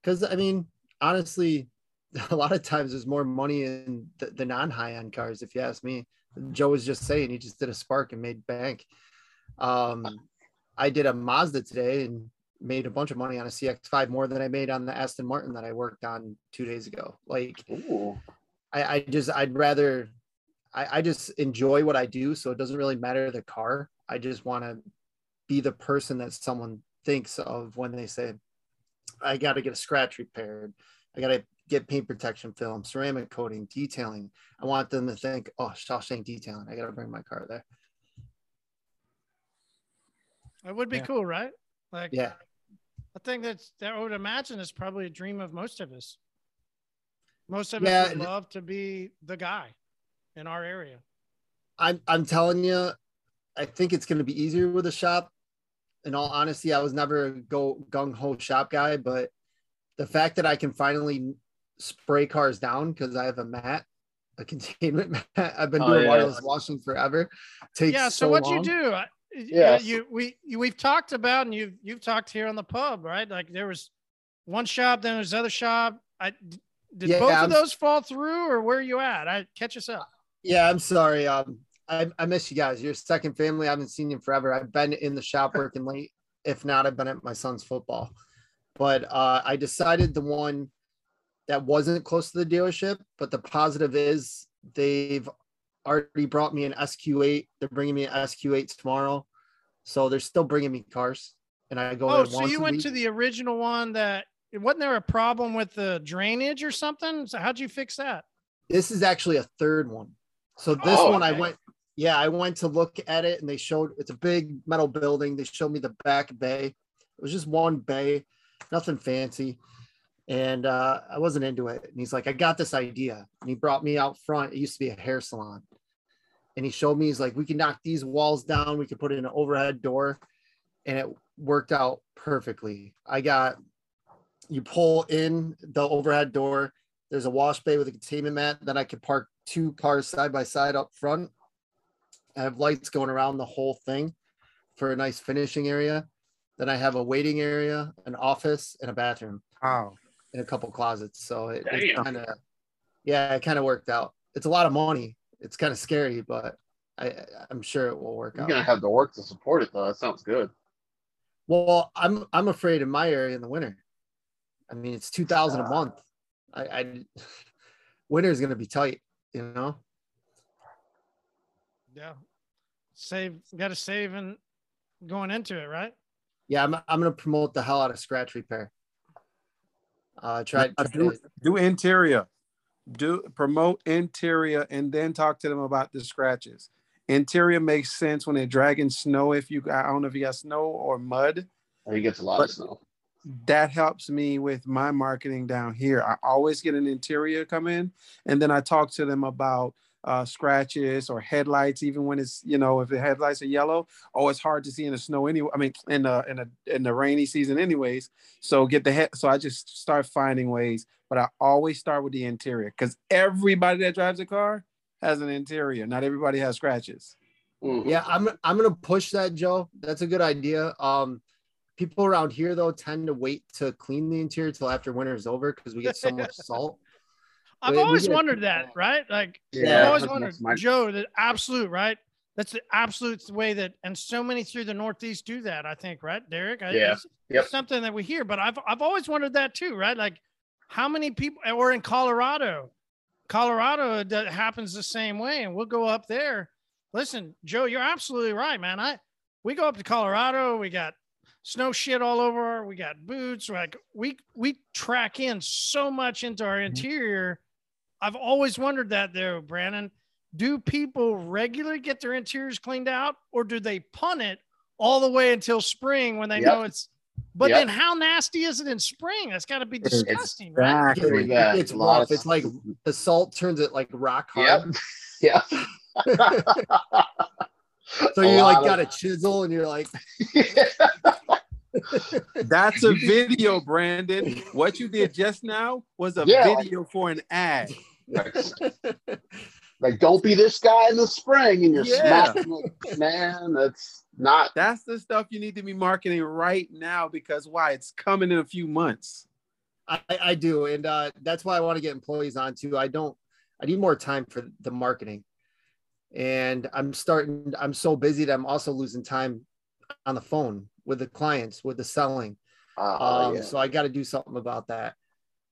Because I mean, honestly, a lot of times there's more money in the, the non high end cars, if you ask me. Joe was just saying he just did a spark and made bank. Um, I did a Mazda today and made a bunch of money on a CX5 more than I made on the Aston Martin that I worked on two days ago. Like, I, I, just, I'd rather, I, I just enjoy what I do. So it doesn't really matter the car. I just want to be the person that someone thinks of when they say, I got to get a scratch repaired. I got to get paint protection film, ceramic coating, detailing. I want them to think, oh, Shawshank detailing. I got to bring my car there.
It would be yeah. cool, right? Like,
yeah.
I think that's that I would imagine is probably a dream of most of us. Most of yeah. us would love to be the guy in our area.
I'm I'm telling you, I think it's going to be easier with a shop. In all honesty, I was never a go gung ho shop guy, but the fact that I can finally spray cars down because I have a mat, a containment mat. I've been oh, doing yeah. wireless washing forever. Takes
yeah. So,
so
what
long.
you do? Yeah, you we you, we've talked about and you've you've talked here on the pub, right? Like there was one shop, then there's other shop. I did yeah, both I'm, of those fall through, or where are you at? I catch us up.
Yeah, I'm sorry. Um, I, I miss you guys. You're second family. I haven't seen you forever. I've been in the shop working late. If not, I've been at my son's football. But uh, I decided the one that wasn't close to the dealership. But the positive is they've already brought me an SQ8. They're bringing me an SQ8 tomorrow, so they're still bringing me cars. And I go.
Oh, so you went week. to the original one that wasn't there a problem with the drainage or something? So how'd you fix that?
This is actually a third one. So this oh, one okay. I went. Yeah, I went to look at it and they showed it's a big metal building. They showed me the back bay. It was just one bay, nothing fancy and uh, I wasn't into it. And he's like, I got this idea. And he brought me out front. It used to be a hair salon. And he showed me, he's like, we can knock these walls down. We can put in an overhead door. And it worked out perfectly. I got, you pull in the overhead door. There's a wash bay with a containment mat. Then I could park two cars side by side up front. I have lights going around the whole thing for a nice finishing area. Then I have a waiting area, an office, and a bathroom.
Wow
in a couple closets. So it, it kind of, yeah, it kind of worked out. It's a lot of money. It's kind of scary, but I, I'm sure it will work
You're
out.
You're gonna have the work to support it, though. That sounds good.
Well, I'm I'm afraid in my area in the winter. I mean, it's two thousand uh, a month. I, I winter is gonna be tight, you know.
Yeah, save. Got to save and going into it, right?
Yeah, I'm I'm gonna promote the hell out of scratch repair. Uh, try, try
do, do interior, do promote interior, and then talk to them about the scratches. Interior makes sense when they're dragging snow. If you, I don't know if you got snow or mud.
He gets a lot of snow.
That helps me with my marketing down here. I always get an interior come in, and then I talk to them about uh, scratches or headlights, even when it's you know if the headlights are yellow. Oh, it's hard to see in the snow anyway. I mean, in the in the in the rainy season, anyways. So get the head. So I just start finding ways, but I always start with the interior because everybody that drives a car has an interior. Not everybody has scratches.
Mm. Yeah, I'm I'm gonna push that, Joe. That's a good idea. Um, people around here though tend to wait to clean the interior till after winter's over because we get so much salt.
I've always wondered that, right? Like, yeah, I've always wondered, my... Joe, the absolute, right? That's the absolute way that, and so many through the Northeast do that. I think, right, Derek? I,
yeah,
it's, yep. something that we hear, but I've I've always wondered that too, right? Like, how many people, or in Colorado, Colorado that happens the same way, and we'll go up there. Listen, Joe, you're absolutely right, man. I we go up to Colorado, we got snow shit all over. We got boots. Like we we track in so much into our mm-hmm. interior. I've always wondered that though, Brandon. Do people regularly get their interiors cleaned out, or do they punt it all the way until spring when they yep. know it's? But yep. then, how nasty is it in spring? That's got to be disgusting, right?
Yeah, it's rough. It's like the salt turns it like rock hard.
Yep. Yeah.
so you like got a chisel and you're like
That's a video, Brandon. What you did just now was a yeah. video for an ad.
Like, don't be this guy in the spring and you're yeah. smashing Man, that's not.
That's the stuff you need to be marketing right now because why? It's coming in a few months.
I, I do. And uh, that's why I want to get employees on too. I don't, I need more time for the marketing. And I'm starting, I'm so busy that I'm also losing time on the phone with the clients with the selling. Uh, um, yeah. So I got to do something about that.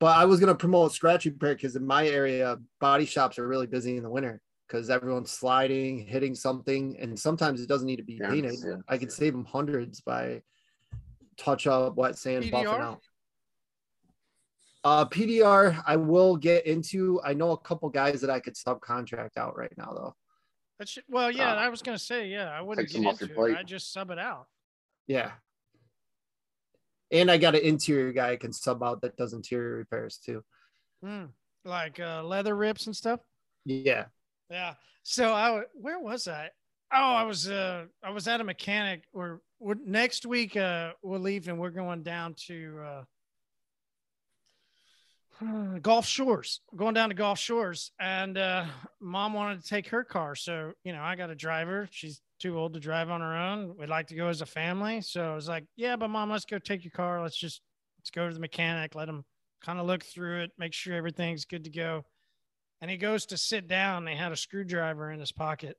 But I was going to promote scratch repair because in my area, body shops are really busy in the winter because everyone's sliding, hitting something, and sometimes it doesn't need to be yeah, painted. Yeah, I could save them hundreds by touch up, wet sand, PDR? buffing out. Uh, PDR, I will get into. I know a couple guys that I could subcontract out right now, though.
That's well, yeah. Uh, I was gonna say, yeah, I wouldn't get into it. I just sub it out.
Yeah. And I got an interior guy I can sub out that does interior repairs too.
Mm, like uh, leather rips and stuff.
Yeah.
Yeah. So I where was I? Oh, I was uh I was at a mechanic. Or next week uh we'll leave and we're going down to uh Gulf Shores, going down to Gulf Shores, and uh, mom wanted to take her car. So, you know, I got a driver. She's too old to drive on her own. We'd like to go as a family. So I was like, yeah, but mom, let's go take your car. Let's just, let's go to the mechanic, let him kind of look through it, make sure everything's good to go. And he goes to sit down. They had a screwdriver in his pocket.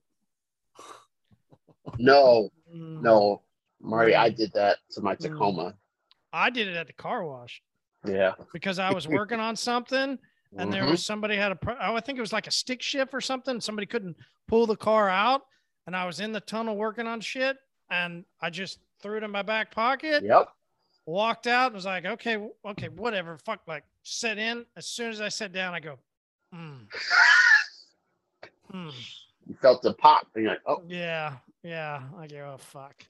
No, mm. no, Mari, I did that to my mm. Tacoma.
I did it at the car wash.
Yeah.
Because I was working on something and mm-hmm. there was somebody had a, oh, I think it was like a stick shift or something. Somebody couldn't pull the car out. And I was in the tunnel working on shit. And I just threw it in my back pocket.
Yep.
Walked out and was like, okay, okay, whatever. Fuck, like, set in. As soon as I sat down, I go, mm.
mm. You felt the pop. And you're like, oh.
Yeah. Yeah. I go, oh, fuck.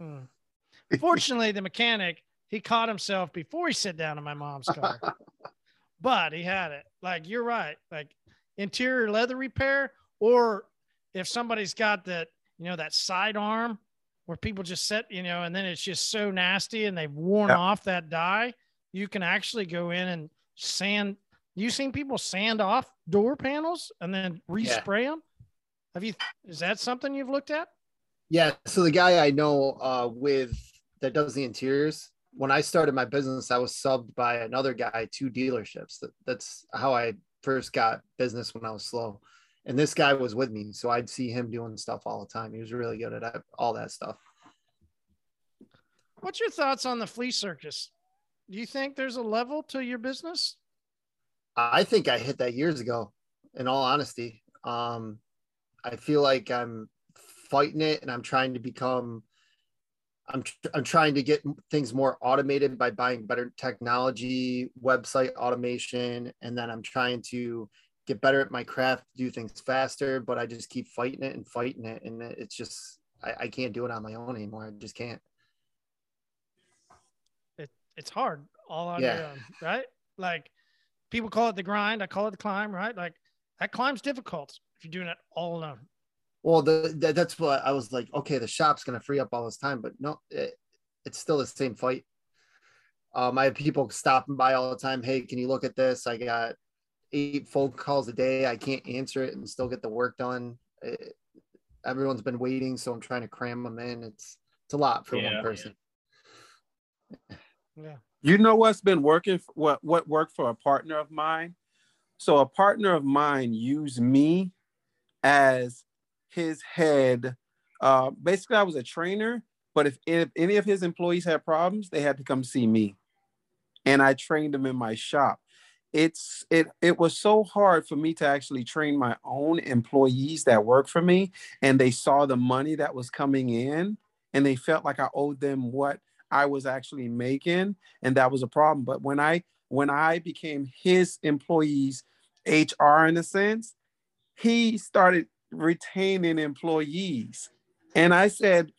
Mm. Fortunately, the mechanic, he caught himself before he sat down in my mom's car. but he had it. Like you're right. Like interior leather repair, or if somebody's got that, you know, that side arm where people just set, you know, and then it's just so nasty and they've worn off that dye, you can actually go in and sand. You seen people sand off door panels and then respray yeah. them? Have you? Is that something you've looked at?
Yeah. So the guy I know uh, with that does the interiors, when I started my business, I was subbed by another guy, two dealerships. That, that's how I first got business when I was slow. And this guy was with me. So I'd see him doing stuff all the time. He was really good at all that stuff.
What's your thoughts on the flea circus? Do you think there's a level to your business?
I think I hit that years ago, in all honesty. Um, I feel like I'm fighting it and I'm trying to become I'm, I'm trying to get things more automated by buying better technology, website automation, and then I'm trying to get better at my craft, do things faster. But I just keep fighting it and fighting it, and it's just I, I can't do it on my own anymore. I just can't.
It it's hard all on yeah. your own, right? Like people call it the grind, I call it the climb, right? Like that climb's difficult if you're doing it all alone
well the, the, that's what i was like okay the shop's gonna free up all this time but no it, it's still the same fight. Um i have people stopping by all the time hey can you look at this? I got eight phone calls a day i can't answer it and still get the work done. It, everyone's been waiting so i'm trying to cram them in. It's it's a lot for yeah. one person.
Yeah.
You know what's been working what what worked for a partner of mine? So a partner of mine used me as his head. Uh, basically, I was a trainer, but if, if any of his employees had problems, they had to come see me, and I trained them in my shop. It's it it was so hard for me to actually train my own employees that work for me, and they saw the money that was coming in, and they felt like I owed them what I was actually making, and that was a problem. But when I when I became his employees HR in a sense, he started retaining employees. And I said,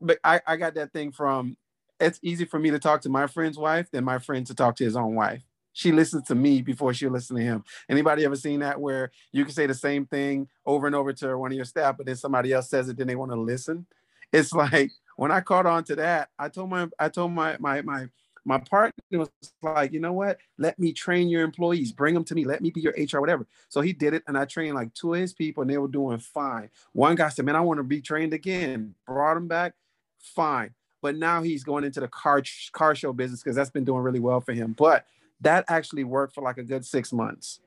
but I, I got that thing from it's easy for me to talk to my friend's wife than my friend to talk to his own wife. She listens to me before she'll listen to him. Anybody ever seen that where you can say the same thing over and over to one of your staff, but then somebody else says it, then they want to listen? It's like when I caught on to that, I told my I told my my my my partner was like, you know what? Let me train your employees. Bring them to me. Let me be your HR, whatever. So he did it, and I trained like two of his people, and they were doing fine. One guy said, "Man, I want to be trained again." Brought him back, fine. But now he's going into the car car show business because that's been doing really well for him. But that actually worked for like a good six months.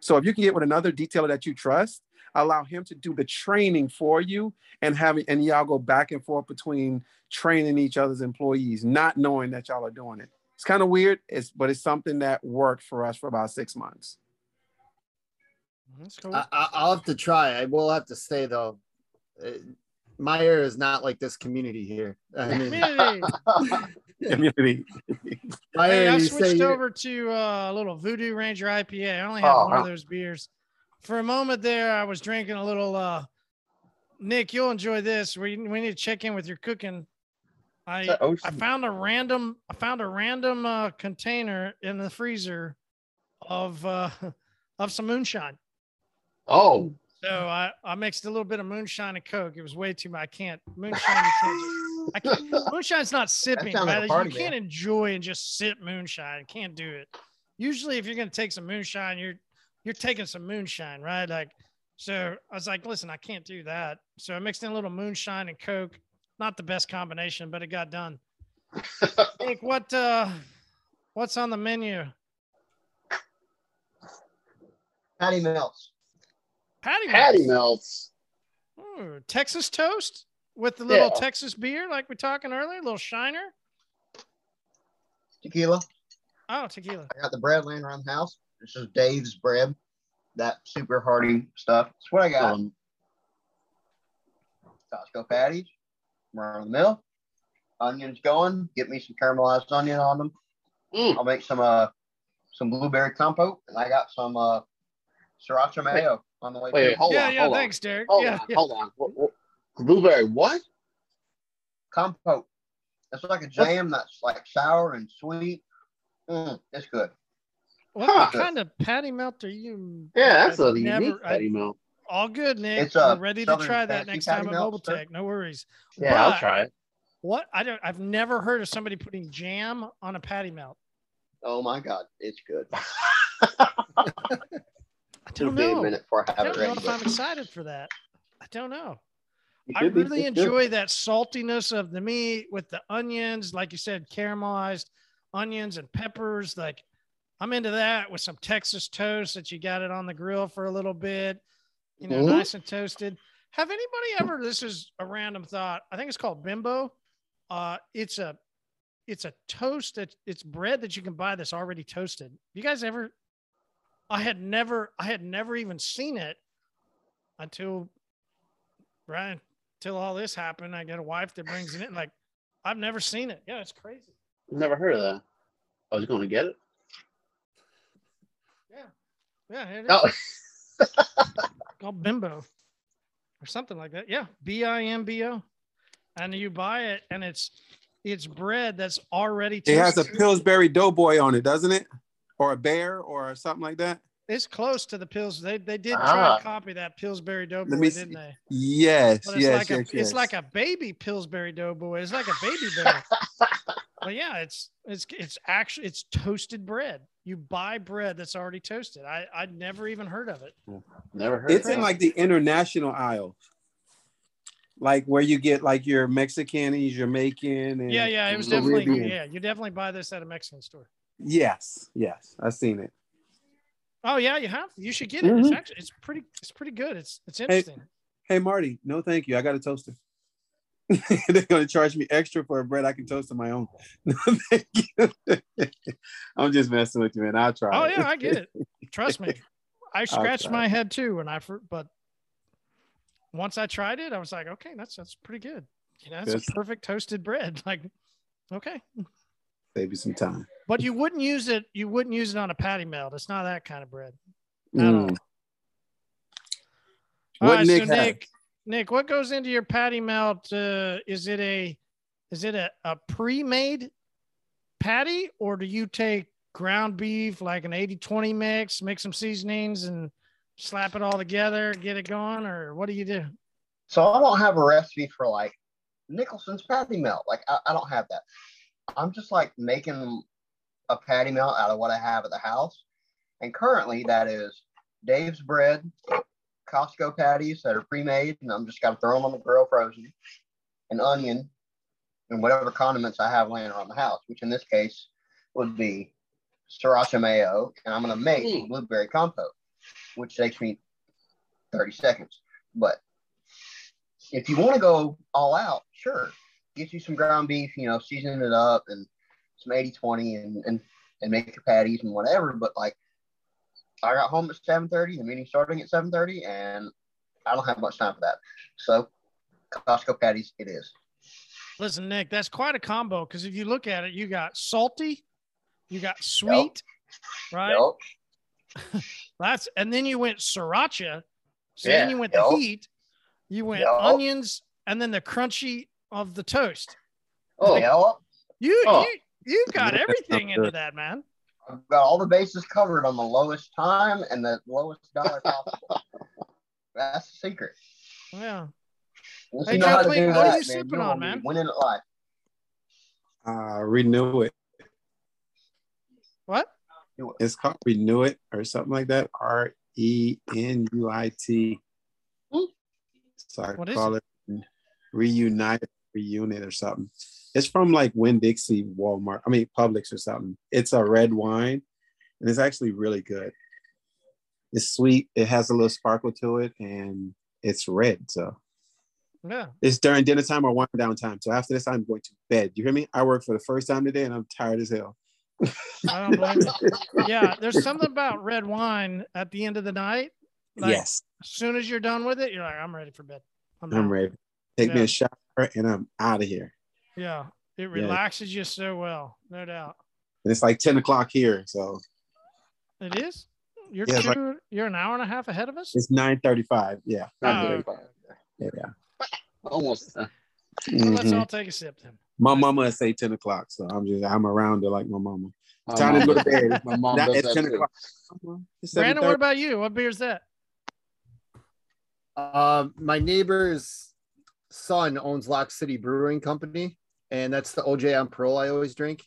So if you can get with another detailer that you trust, allow him to do the training for you and having and y'all go back and forth between training each other's employees, not knowing that y'all are doing it. It's kind of weird, it's but it's something that worked for us for about six months.
That's cool. I, will have to try. I will have to say though, uh, my area is not like this community here. I mean,
community.
hey, I switched over to uh, a little Voodoo Ranger IPA. I only have oh, one of those beers. For a moment there, I was drinking a little. Uh, Nick, you'll enjoy this. We we need to check in with your cooking. I I found a random I found a random uh, container in the freezer of uh, of some moonshine.
Oh.
So I, I mixed a little bit of moonshine and coke. It was way too much. I can't moonshine. You can't, I can't, moonshine's not sipping. Like party, you can't enjoy and just sip moonshine. Can't do it. Usually, if you're gonna take some moonshine, you're you're taking some moonshine, right? Like, so I was like, listen, I can't do that. So I mixed in a little moonshine and coke. Not the best combination, but it got done. Nick, what uh, what's on the menu?
Patty melts.
Patty,
Patty melts.
Ooh, Texas toast with the little yeah. Texas beer, like we are talking earlier, a little shiner.
Tequila.
Oh, tequila.
I got the bread laying around the house. This is Dave's bread. That super hearty stuff. That's what I got. Um, Costco patties, run the mill. Onions going. Get me some caramelized onion on them. Mm. I'll make some uh some blueberry compote, and I got some uh sriracha mayo on the way.
Wait, wait hold
yeah,
on.
Yeah,
hold
thanks, Derek.
Hold
yeah,
on,
yeah.
hold on. What, what, blueberry what?
Compote. It's like a jam that's like sour and sweet. Mm, it's good.
What huh. kind of patty melt are you?
Yeah, that's I've a never, unique patty I, melt.
All good, Nick. It's a uh, ready to try that next time at Mobile Tech. No worries.
Yeah, but I'll try it.
What I don't I've never heard of somebody putting jam on a patty melt.
Oh my god, it's good.
I don't know. I, I don't know if I'm excited for that. I don't know. I really be, enjoy good. that saltiness of the meat with the onions, like you said, caramelized onions and peppers. Like I'm into that with some Texas toast that you got it on the grill for a little bit, you know, mm-hmm. nice and toasted. Have anybody ever? This is a random thought. I think it's called Bimbo. Uh, it's a it's a toast that it's bread that you can buy that's already toasted. You guys ever I had never, I had never even seen it until right until all this happened. I got a wife that brings it in. Like, I've never seen it. Yeah, it's crazy.
Never heard of that. I was going to get it.
Yeah, yeah, it is. Oh. called Bimbo or something like that. Yeah, B I M B O, and you buy it, and it's it's bread that's already.
Toasted. It has a Pillsbury Doughboy on it, doesn't it? or a bear or something like that?
It's close to the pills. They they did try ah. to copy that Pillsbury Doughboy, didn't they?
Yes,
but it's
yes,
like
yes,
a,
yes.
It's like a baby Pillsbury Doughboy. It's like a baby bear. but yeah, it's it's it's actually it's toasted bread. You buy bread that's already toasted. I I'd never even heard of it.
Never heard.
It's in like the international aisle like where you get like your Mexican, Jamaican, and
yeah, yeah, it was definitely yeah. You definitely buy this at a Mexican store.
Yes, yes, I've seen it.
Oh yeah, you have. You should get it. Mm-hmm. It's actually it's pretty it's pretty good. It's it's interesting.
Hey, hey Marty, no thank you. I got a toaster. They're gonna charge me extra for a bread I can toast on my own. thank you. I'm just messing with you, man. I'll try.
Oh yeah, I get it. Trust me. I scratched my head too when I but once I tried it, I was like, okay, that's that's pretty good. You know, it's a perfect toasted bread. Like Okay.
Save you some time.
But you wouldn't use it. You wouldn't use it on a patty melt. It's not that kind of bread.
Mm.
all. All
What
right,
Nick
so? Nick, Nick, what goes into your patty melt? Uh, is it a is it a, a pre-made patty or do you take ground beef like an 80-20 mix, make some seasonings and slap it all together, get it going, or what do you do?
So I don't have a recipe for like Nicholson's patty melt. Like I, I don't have that. I'm just like making a patty melt out of what I have at the house. And currently that is Dave's bread, Costco patties that are pre-made, and I'm just gotta throw them on the grill frozen, an onion, and whatever condiments I have laying around the house, which in this case would be sriracha mayo, and I'm gonna make
Mm.
blueberry compote, which takes me 30 seconds. But if you want to go all out, sure, get you some ground beef, you know, season it up and some 80 20 and, and, and make your patties and whatever. But like, I got home at 7:30, the meeting starting at 7:30, and I don't have much time for that. So, Costco patties, it is.
Listen, Nick, that's quite a combo because if you look at it, you got salty, you got sweet, right?
Yep.
That's and then you went sriracha. So
Yeah,
then you went
yup.
the heat, you went
Yup.
onions, and then the crunchy of the toast.
Oh,
Yep.
You
Oh.
you you got everything into that, man.
I've got all the bases covered on the lowest time and the lowest dollar possible. That's the secret.
Yeah.
Once
Hey,
you know
Joe
how to
Clayton,
do
what are you
man,
sipping on,
gonna be
man?
Winning at life.
Uh, renew it.
What?
It's called Renew It or something like that. R E N U I T.
Hmm.
So I
What is
call it Reunite, Reunit or something. It's from like Winn Dixie Walmart. I mean Publix or something. It's a red wine, and it's actually really good. It's sweet. It has a little sparkle to it, and it's red. So
Yeah.
it's during dinner time or wind down time. So after this, I'm going to bed. You hear me? I work for the first time today, and I'm tired as hell.
I don't blame you. Yeah, there's something about red wine at the end of the night. Like,
yes,
As soon as you're done with it, you're like, I'm ready for bed. I'm,
I'm ready. Take me a shower, and I'm out of here.
Yeah. It relaxes you so well, no doubt.
And it's like 10 o'clock here. So
It is. You're
Yeah,
two.
like-
you're an hour and a half ahead of us.
it's 9:35. Yeah.
not
Oh,
very
okay.
far.
Yeah. yeah.
Almost. uh,
Well, let's
Mhm.
all take a sip then.
My mama would say 10 o'clock. So I'm just I'm around her like my mama.
my
Time to go to bed.
My mom
Not
does
at
that
10
too.
o'clock.
Brandon, what about you? What beer is that?
Uh, my neighbor's son owns Lock City Brewing Company, and that's the OJ on Parole I always drink.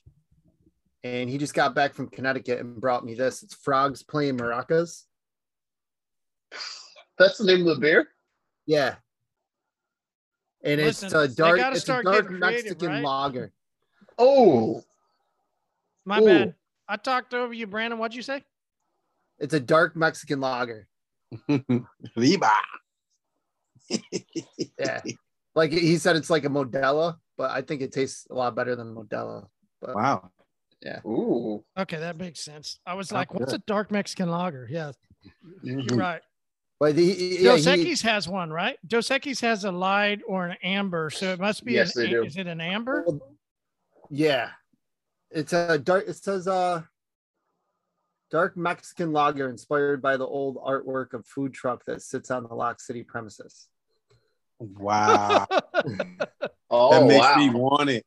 And he just got back from Connecticut and brought me this. It's Frogs playing maracas.
That's the name of the beer.
Yeah. And
Listen,
it's a dark, it's a dark
getting creative,
Mexican
right?
lager.
Oh,
My
Ooh.
bad. I talked over you, Brandon. What'd you say?
It's a dark Mexican lager.
Liba.
Yeah. Like he said, it's like a Modelo, but I think it tastes a lot better than Modelo. But
Wow. Yeah.
Ooh.
Okay, that makes sense. I was like, what's a dark Mexican lager? Yeah, you're
Mhm.
right.
but he, he- yeah,
Dos
he-
Equis has one, right? Dos Equis has a light or an amber, so it must be.
Yes,
an,
they do.
Is it an amber?
yeah, it's a dark. It says uh, dark Mexican lager inspired by the old artwork of food truck that sits on the Lock City premises.
Wow.
Oh,
that makes
wow.
me want it.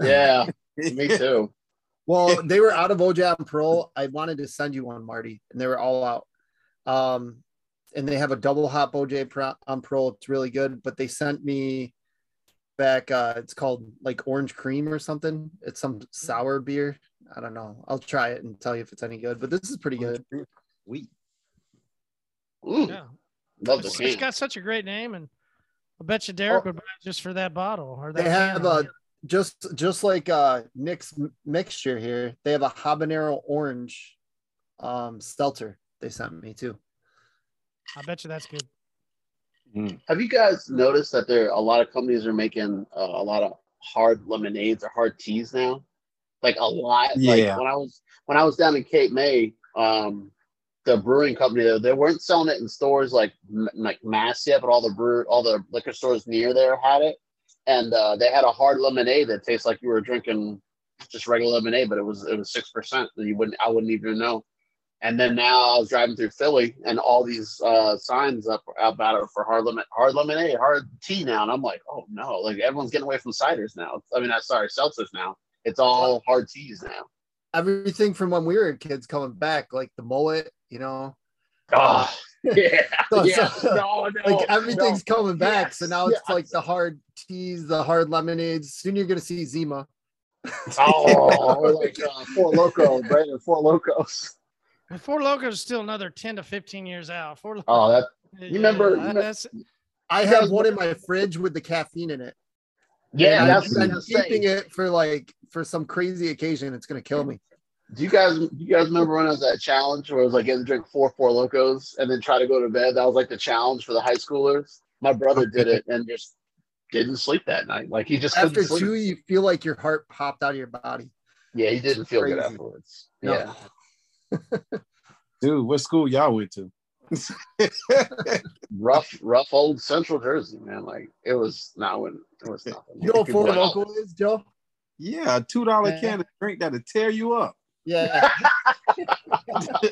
Yeah, me too.
Well, they were out of OJ on Pro. I wanted to send you one, Marty, and they were all out. Um, and they have a double hop OJ Pro- on Pro. It's really good, but they sent me back. Uh, it's called like orange cream or something. It's some sour beer. I don't know. I'll try it and tell you if it's any good. But this is pretty good.
Sweet.
Ooh,
yeah,
love the
it's, it's
can.
got such a great name, and I bet you Derek
Oh.
would buy it just for that bottle or that.
They have
can.
a just just like uh Nick's mixture here. They have a habanero orange um seltzer. They sent me too.
I bet you that's good.
Have you guys noticed that there a lot of companies are making uh, a lot of hard lemonades or hard teas now? Like a lot.
Yeah.
Like when I was when I was down in Cape May, um, the brewing company though, they weren't selling it in stores like like mass yet, but all the brew all the liquor stores near there had it. and uh, they had a hard lemonade that tastes like you were drinking just regular lemonade, but it was it was six percent. You wouldn't I wouldn't even know. And then now I was driving through Philly, and all these uh, signs up about it for hard lemon, hard lemonade, hard tea now, and I'm like, oh no, like everyone's getting away from ciders now. I mean, I'm sorry, seltzers now. It's all hard teas now.
Everything from when we were kids coming back, like the mullet, you know.
Oh, yeah,
So-
yeah.
so-
no, no,
like everything's
no.
coming back.
Yes,
So now it's
yes.
like the hard teas, the hard lemonades. Soon you're gonna see Zima.
Oh, or like uh, Four Loco, right? Or Four Locos.
Four Locos is still another 10 to 15 years out. Four Locos.
Oh, that remember-
that-
you remember-
that's
I have one in my fridge with the caffeine in it.
yeah,
And
that's
I'm,
what I
I'm
was gonna say.
keeping it for like for some crazy occasion. It's gonna kill me.
Do you guys do you guys remember when I was at challenge where it was like getting had to drink four four locos and then try to go to bed? That was like the challenge for the high schoolers. My brother did it and just didn't sleep that night. Like he just couldn't
After
sleep.
two, you feel like your heart popped out of your body.
Yeah, he didn't feel good afterwards.
No.
Yeah.
Dude, what school y'all went to?
Rough, rough old central Jersey, man. Like it was not when it was nothing.
You know what
People
Four
went out.
Local is, Joe?
yeah, a two dollar
Yeah.
can of drink that'll tear you up.
Yeah.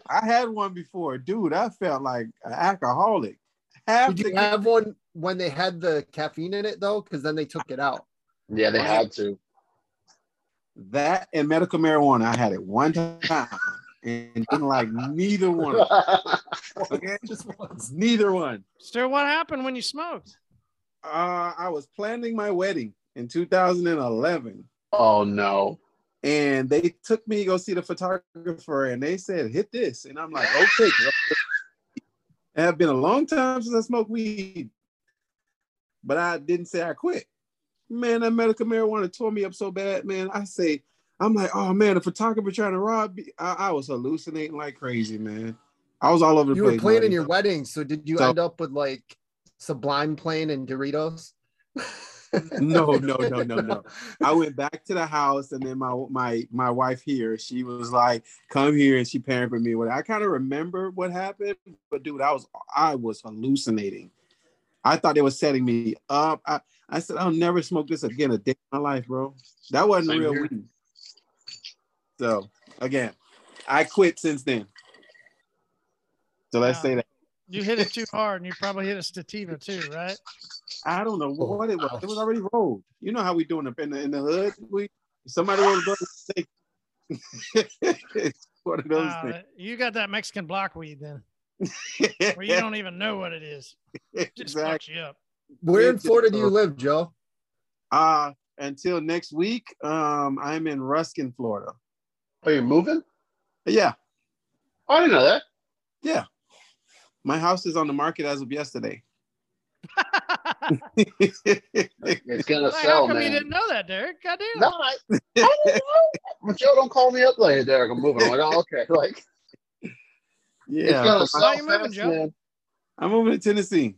I had one before, dude. I felt like an alcoholic. Half
Did
the
you have one when they had the caffeine in it though? Because then they took it out.
Yeah, they had to.
that and medical marijuana. I had it one time and didn't like neither one. of Okay,
Just once.
neither one.
still what happened when you smoked.
Uh, I was planning my wedding in 2011.
oh no.
And they took me to go see the photographer and they said hit this. And i'm like okay it have been a long time since i smoked weed. But i didn't say i quit. Man that medical marijuana tore me up so bad man. I say i'm like oh man the photographer trying to rob me. I, I was hallucinating like crazy man. I was all over the
You
place
were planning your wedding, so did you
So-
end up with like Sublime playing and Doritos?
no no no no no I went back to the house, and then my my my wife here, she was like, "Come here," and she pampered me. What I kind of remember what happened, but dude, I was I was hallucinating. I thought they were setting me up. I, I said, "I'll never smoke this again a day in my life, bro." That wasn't
Same
real
here.
weed. So again, I quit since then. So let's
Wow.
say that
You hit it too hard and you probably hit a sativa too, right?
I don't know
Oh,
what it was. It was already rolled. You know how we doing up in the in the hood. We somebody rolled a steak. it's one of those
Wow, that- you got that Mexican block weed then,
things.
where you don't even know what it is. Just
exactly.
fucks you up.
Where in Florida do you
uh,
live, Joe?
Uh until next week, um, I'm in Ruskin, Florida.
Are you moving?
Yeah,
Oh, I didn't know that.
yeah. My house is on the market as of yesterday.
It's gonna
Like, how
sell,
come you didn't know that, Derek? Goddamn.
No, I, I don't know. Joe, don't call me up later, Derek. I'm moving. I'm like, oh, okay. Like, Yeah. it's
yeah,
gonna
but
sell
you moving, Joe?
man.
I'm moving to Tennessee.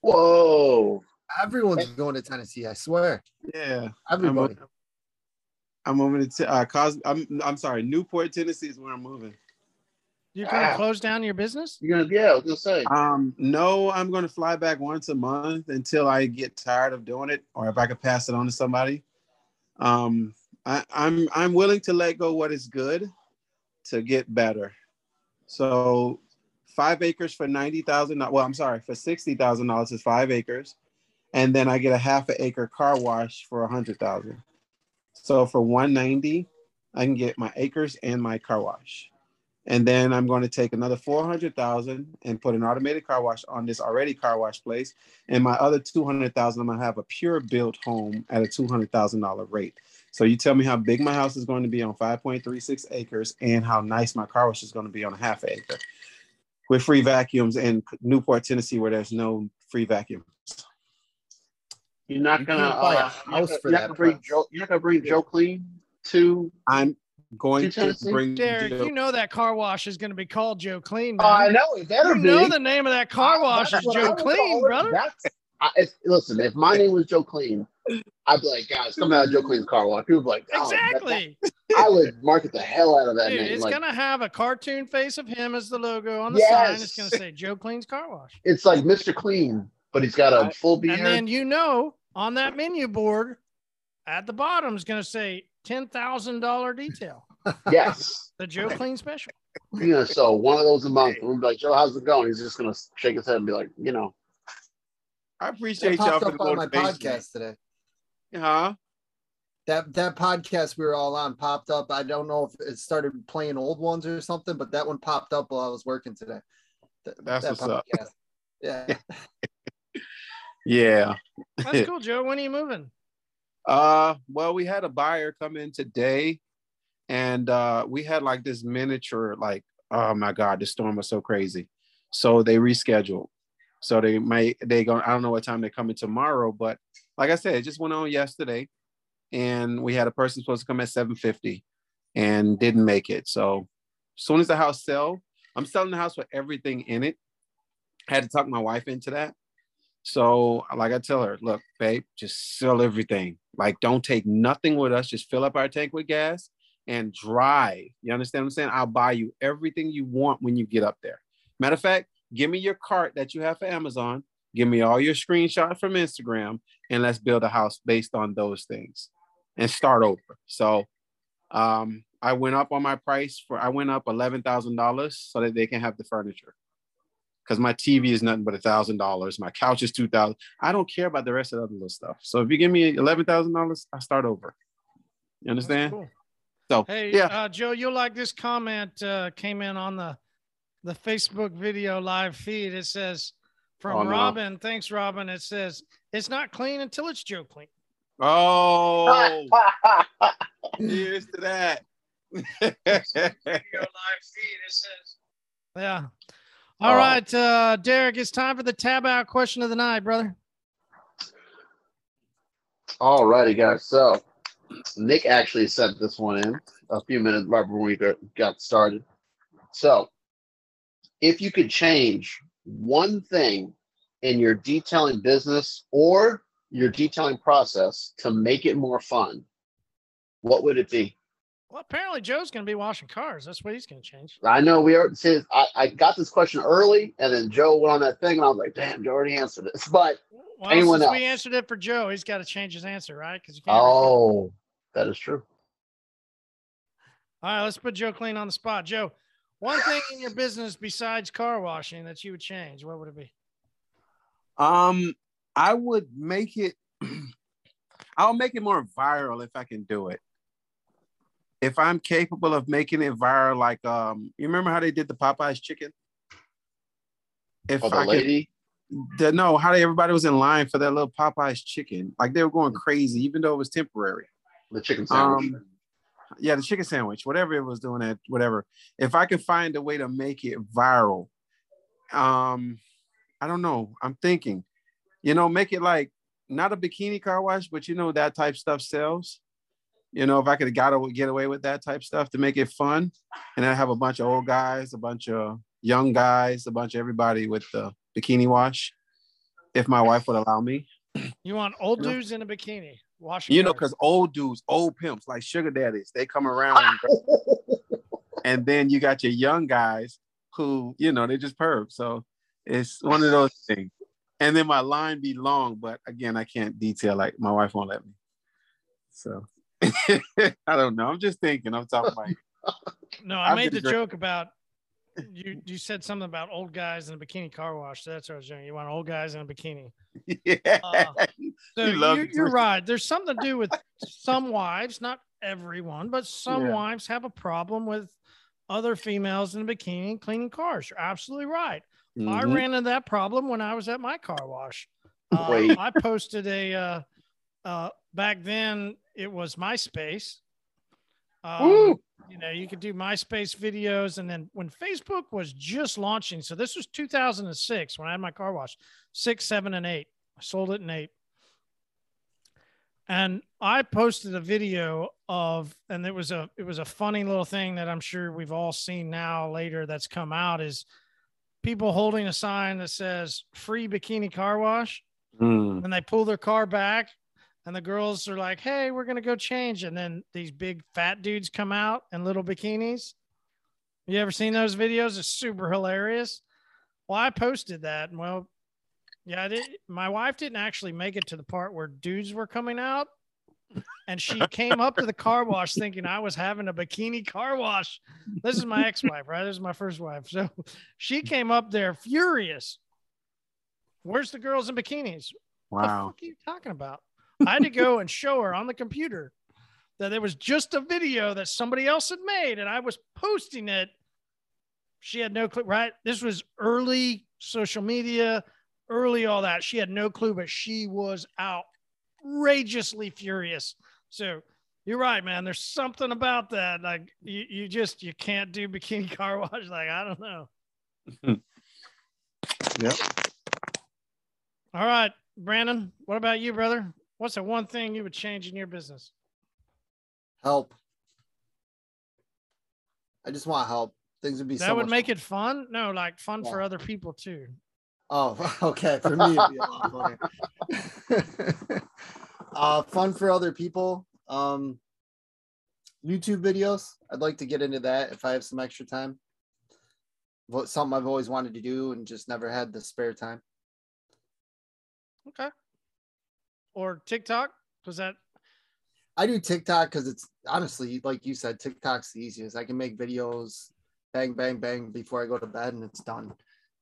Whoa.
Everyone's going to Tennessee, I swear.
Yeah,
Everybody.
I'm moving to uh, Cos- I'm I'm sorry, Newport, Tennessee is where I'm moving.
You're gonna
Ah.
close down your business?
You're gonna, yeah, I was gonna say.
Um, no, I'm going to fly back once a month until I get tired of doing it, or if I could pass it on to somebody. Um, I, I'm I'm willing to let go what is good to get better. So, five acres for ninety thousand. Well, I'm sorry, for sixty thousand dollars is five acres, and then I get a half an acre car wash for a hundred thousand. So for one ninety, I can get my acres and my car wash and then I'm going to take another four hundred thousand and put an automated car wash on this already car wash place, and my other two hundred thousand I'm going to have a pure built home at a two hundred thousand dollar rate. So you tell me how big my house is going to be on five point three six acres, and how nice my car wash is going to be on a half acre, with free vacuums in Newport, Tennessee, where there's no free vacuums.
You're not gonna
can't buy a
uh,
house
you're not,
for
you're not
that
gonna bring
price.
Joe. You're not gonna bring Joe Clean to.
I'm going
To
to
Tennessee?
bring
Derek,
Joe-
you know that car wash is gonna be called Joe Clean.
Oh, I know it better
you
be.
know the name of that car wash
that's
is Joe Clean, brother.
That's I, if, listen. If my name was Joe Clean, I'd be like, guys, come out of Joe Clean's car wash. People would be like, oh,
Exactly.
that- I would market the hell out of that
Dude,
name.
it's
Like,
gonna have a cartoon face of him as the logo on the
Yes.
sign. It's gonna say Joe Clean's car wash.
it's like Mr. Clean, but he's got a
I-
full beard.
And then you know on that menu board at the bottom is going to say $10,000 detail.
Yes.
the Joe Clean special.
Yeah, so one of those a month. We'll be like, Joe, how's it going? He's just gonna shake his head and be like, you know.
I appreciate y'all for the
on my podcast today.
Huh?
That that podcast we were all on popped up. I don't know if it started playing old ones or something, but that one popped up while I was working today. Th-
That's
that
what's up.
Yeah.
Yeah.
That's cool, Joe. When are you moving?
Uh, well, we had a buyer come in today, and uh, we had like this miniature, like, oh my god, the storm was so crazy. So they rescheduled. So they might they go. I don't know what time they're coming tomorrow, but like I said, it just went on yesterday, and we had a person supposed to come at seven fifty, and didn't make it. So as soon as the house sell, I'm selling the house with everything in it. I had to talk my wife into that. So, like I tell her, look, babe, just sell everything. Like, don't take nothing with us. Just fill up our tank with gas and drive. You understand what I'm saying? I'll buy you everything you want when you get up there. Matter of fact, give me your cart that you have for Amazon. Give me all your screenshots from Instagram, and let's build a house based on those things and start over. So, um, I went up on my price for I went up eleven thousand dollars so that they can have the furniture because my TV is nothing but a thousand dollars. My couch is two thousand. I don't care about the rest of the other little stuff. So if you give me eleven thousand dollars, I start over. You understand?
cool.
So
Hey,
yeah,
uh, Joe, you'll like this comment uh, came in on the the Facebook video live feed. It says from
Oh, no.
Robin. Thanks, Robin. It says it's not clean until it's Joe clean.
oh, here's to that.
Video live feed. It says. Yeah. All
Oh.
right, uh, Derek. It's time for the tab out question of the night, brother.
All righty, guys. So Nick actually sent this one in a few minutes right before we got started. So if you could change one thing in your detailing business or your detailing process to make it more fun, what would it be?
Well, apparently Joe's going to be washing cars. That's what he's going to change.
I know we are. Says I, I got this question early, and then Joe went on that thing, and I was like, "Damn, Joe already answered this." But
Well,
Anyone
since
else?
we answered it for Joe, he's got to change his answer, right? Because you can't.
oh, that is true.
All right, let's put Joe Clean on the spot. Joe, one thing in your business besides car washing that you would change, what would it be?
Um, I would make it. I'll make it more viral if I can do it. If I'm capable of making it viral, like um, you remember how they did the Popeyes chicken? If
Oh, the
I could- the, no, how they, everybody was in line for that little Popeyes chicken, like they were going crazy, even though it was temporary.
The chicken sandwich.
Um, yeah, the chicken sandwich, whatever it was doing at whatever. If I could find a way to make it viral, um, I don't know. I'm thinking, you know, make it like not a bikini car wash, but you know that type stuff sells. You know, if I could have got away, get away with that type stuff to make it fun, and I have a bunch of old guys, a bunch of young guys, a bunch of everybody with the bikini wash, if my wife would allow me.
You want old
You know?
dudes in a bikini washing
You know, because old dudes, old pimps like sugar daddies, they come around, and then you got your young guys who, you know, they just perv. So it's one of those things. And then my line be long, but again, I can't detail. Like my wife won't let me. So I don't know. I'm just thinking. I'm talking about.
no, I
I've
made the joke about you. You said something about old guys in a bikini car wash. So that's what I was doing. You want old guys in a bikini.
yeah.
Uh, So
you
you're right. There's something to do with some wives, not everyone, but some
Yeah.
wives have a problem with other females in a bikini cleaning cars. You're absolutely right. I
Mhm.
ran into that problem when I was at my car wash. Uh,
Wait.
I posted a uh, uh, back then it was MySpace. Um, you know, you could do MySpace videos, and then when Facebook was just launching, so this was 2006 when I had my car wash, six, seven, and eight. I sold it in eight. And I posted a video of, and it was a it was a funny little thing that I'm sure we've all seen now later that's come out is people holding a sign that says free bikini car wash
Mm.
and they pull their car back and the girls are like hey we're gonna go change and then these big fat dudes come out in little bikinis you ever seen those videos it's super hilarious well i posted that and well Yeah, I did. My wife didn't actually make it to the part where dudes were coming out, and she came up to the car wash thinking I was having a bikini car wash. This is my ex-wife, right? This is my first wife. So she came up there furious. Where's the girls in bikinis? What the
Wow.
fuck are you talking about? I had to go and show her on the computer that there was just a video that somebody else had made, and I was posting it. She had no clue, right? This was early social media, early all that. She had no clue, but she was outrageously furious. So you're right, man. There's something about that. Like you, you just you can't do bikini car wash. Like I don't know.
Yep.
All right, Brandon. What about you, brother? What's the one thing you would change in your business?
Help. I just want help. Things would be
That
so
would make it fun. No, like fun for other people too.
Oh, okay. For me, it'd be a lot funnier. uh, fun for other people. Um, YouTube videos. I'd like to get into that if I have some extra time. What something I've always wanted to do and just never had the spare time.
Okay. Or TikTok? Was that
I do TikTok because it's honestly, like you said, TikTok's the easiest. I can make videos, bang, bang, bang, before I go to bed, and it's done.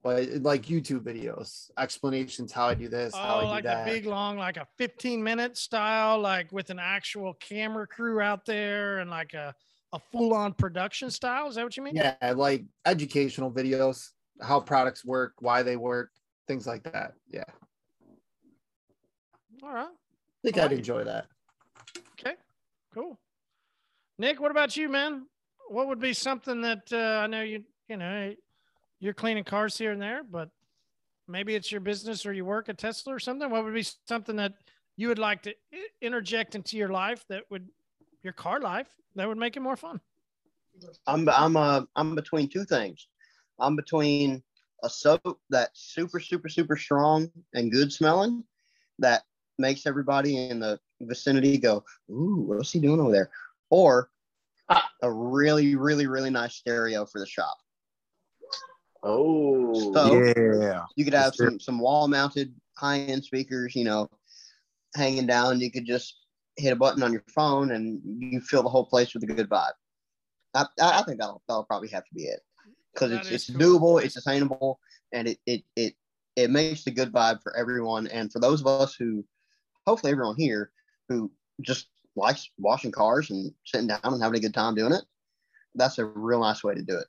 But like YouTube videos, explanations how I do this, how
oh,
I do
like
that.
a big long, like a 15 minute style, like with an actual camera crew out there and like a, a full on production style? Is that what you mean?
Yeah, like educational videos, how products work, why they work, things like that. Yeah,
All right.
think
I
I'd
like it.
enjoy that.
Okay. Cool. Nick, what about you, man? What would be something that uh, I know you, you know, you're cleaning cars here and there, but maybe it's your business or you work at Tesla or something. What would be something that you would like to interject into your life that would, your car life, that would make it more fun?
I'm I'm uh I'm between two things. I'm between a soap that's super super super strong and good smelling that makes everybody in the vicinity go, "Ooh, what's he doing over there?" Or uh. a really really really nice stereo for the shop.
Oh,
So
Yeah.
you could have some some wall mounted high end speakers, you know, hanging down. You could just hit a button on your phone and you fill the whole place with a good vibe. I, I I think that'll that'll probably have to be it because it's it's
cool.
doable, it's attainable, and it it it it makes a good vibe for everyone. And for those of us who, hopefully everyone here who just likes washing cars and sitting down and having a good time doing it, that's a real nice way to do it.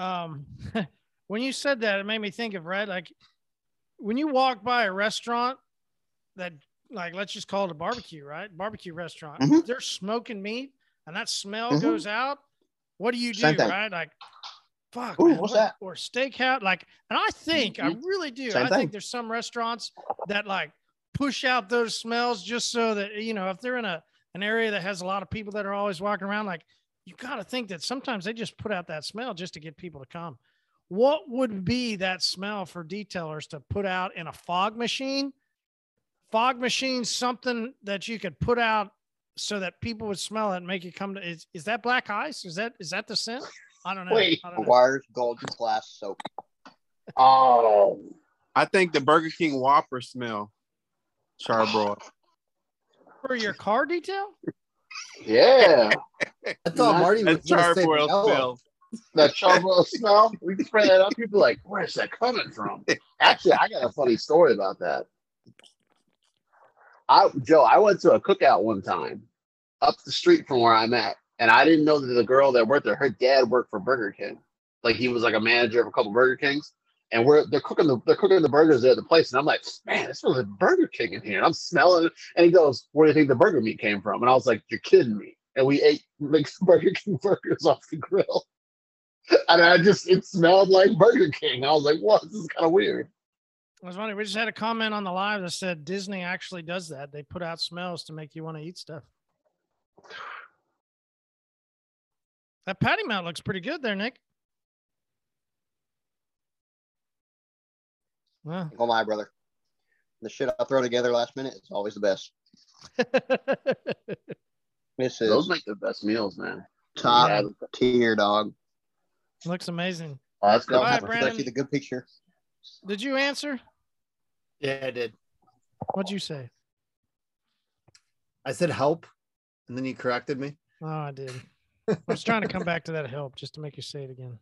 um when you said that it made me think of red like when you walk by a restaurant that like let's just call it a barbecue right barbecue restaurant
Mhm.
they're smoking meat and that smell
Mhm.
goes out what do you do right like fuck
Ooh,
man,
what's
what-
that?
or steakhouse like and i think i really do
Same
i
thing.
think there's some restaurants that like push out those smells just so that you know if they're in a an area that has a lot of people that are always walking around like you got to think that sometimes they just put out that smell just to get people to come. What would be that smell for detailers to put out in a fog machine? Fog machine, something that you could put out so that people would smell it and make it come to. Is, is that black ice? Is that is that the scent? I don't know.
Wait.
I don't know.
Meguiar's Gold Class Soap.
oh,
I think the Burger King Whopper smell. Charbroil.
For your car detail?
yeah,
I thought Marty was
That
gonna say
charbroil smell.
that charbroil smell. We can spray that up. People like, where's that coming from? Actually, I got a funny story about that. I Joe, I went to a cookout one time up the street from where I'm at, and I didn't know that the girl that worked there, her dad worked for Burger King. Like he was like a manager of a couple Burger Kings. And we're they're cooking the they're cooking the burgers at the place. And I'm like, man, this smells like Burger King in here. And I'm smelling it. And he goes, Where do you think the burger meat came from? And I was like, You're kidding me. And we ate like Burger King burgers off the grill. And I just it smelled like Burger King. I was like, what? This is kind of weird.
I was wondering. We just had a comment on the live that said Disney actually does that. They put out smells to make you want to eat stuff. That patty melt looks pretty good there, Nick. Well,
Oh my brother. The shit I throw together last minute is always the best. This is
Those make the best meals, man.
top
Yeah.
tier, dog.
looks amazing.
Oh, that's good.
All right,
Did I
Brandon.
see the good picture?
Did you answer?
Yeah, I did.
What'd you say?
I said help, and then you corrected me.
Oh, I did. I was trying to come back to that help just to make you say it again.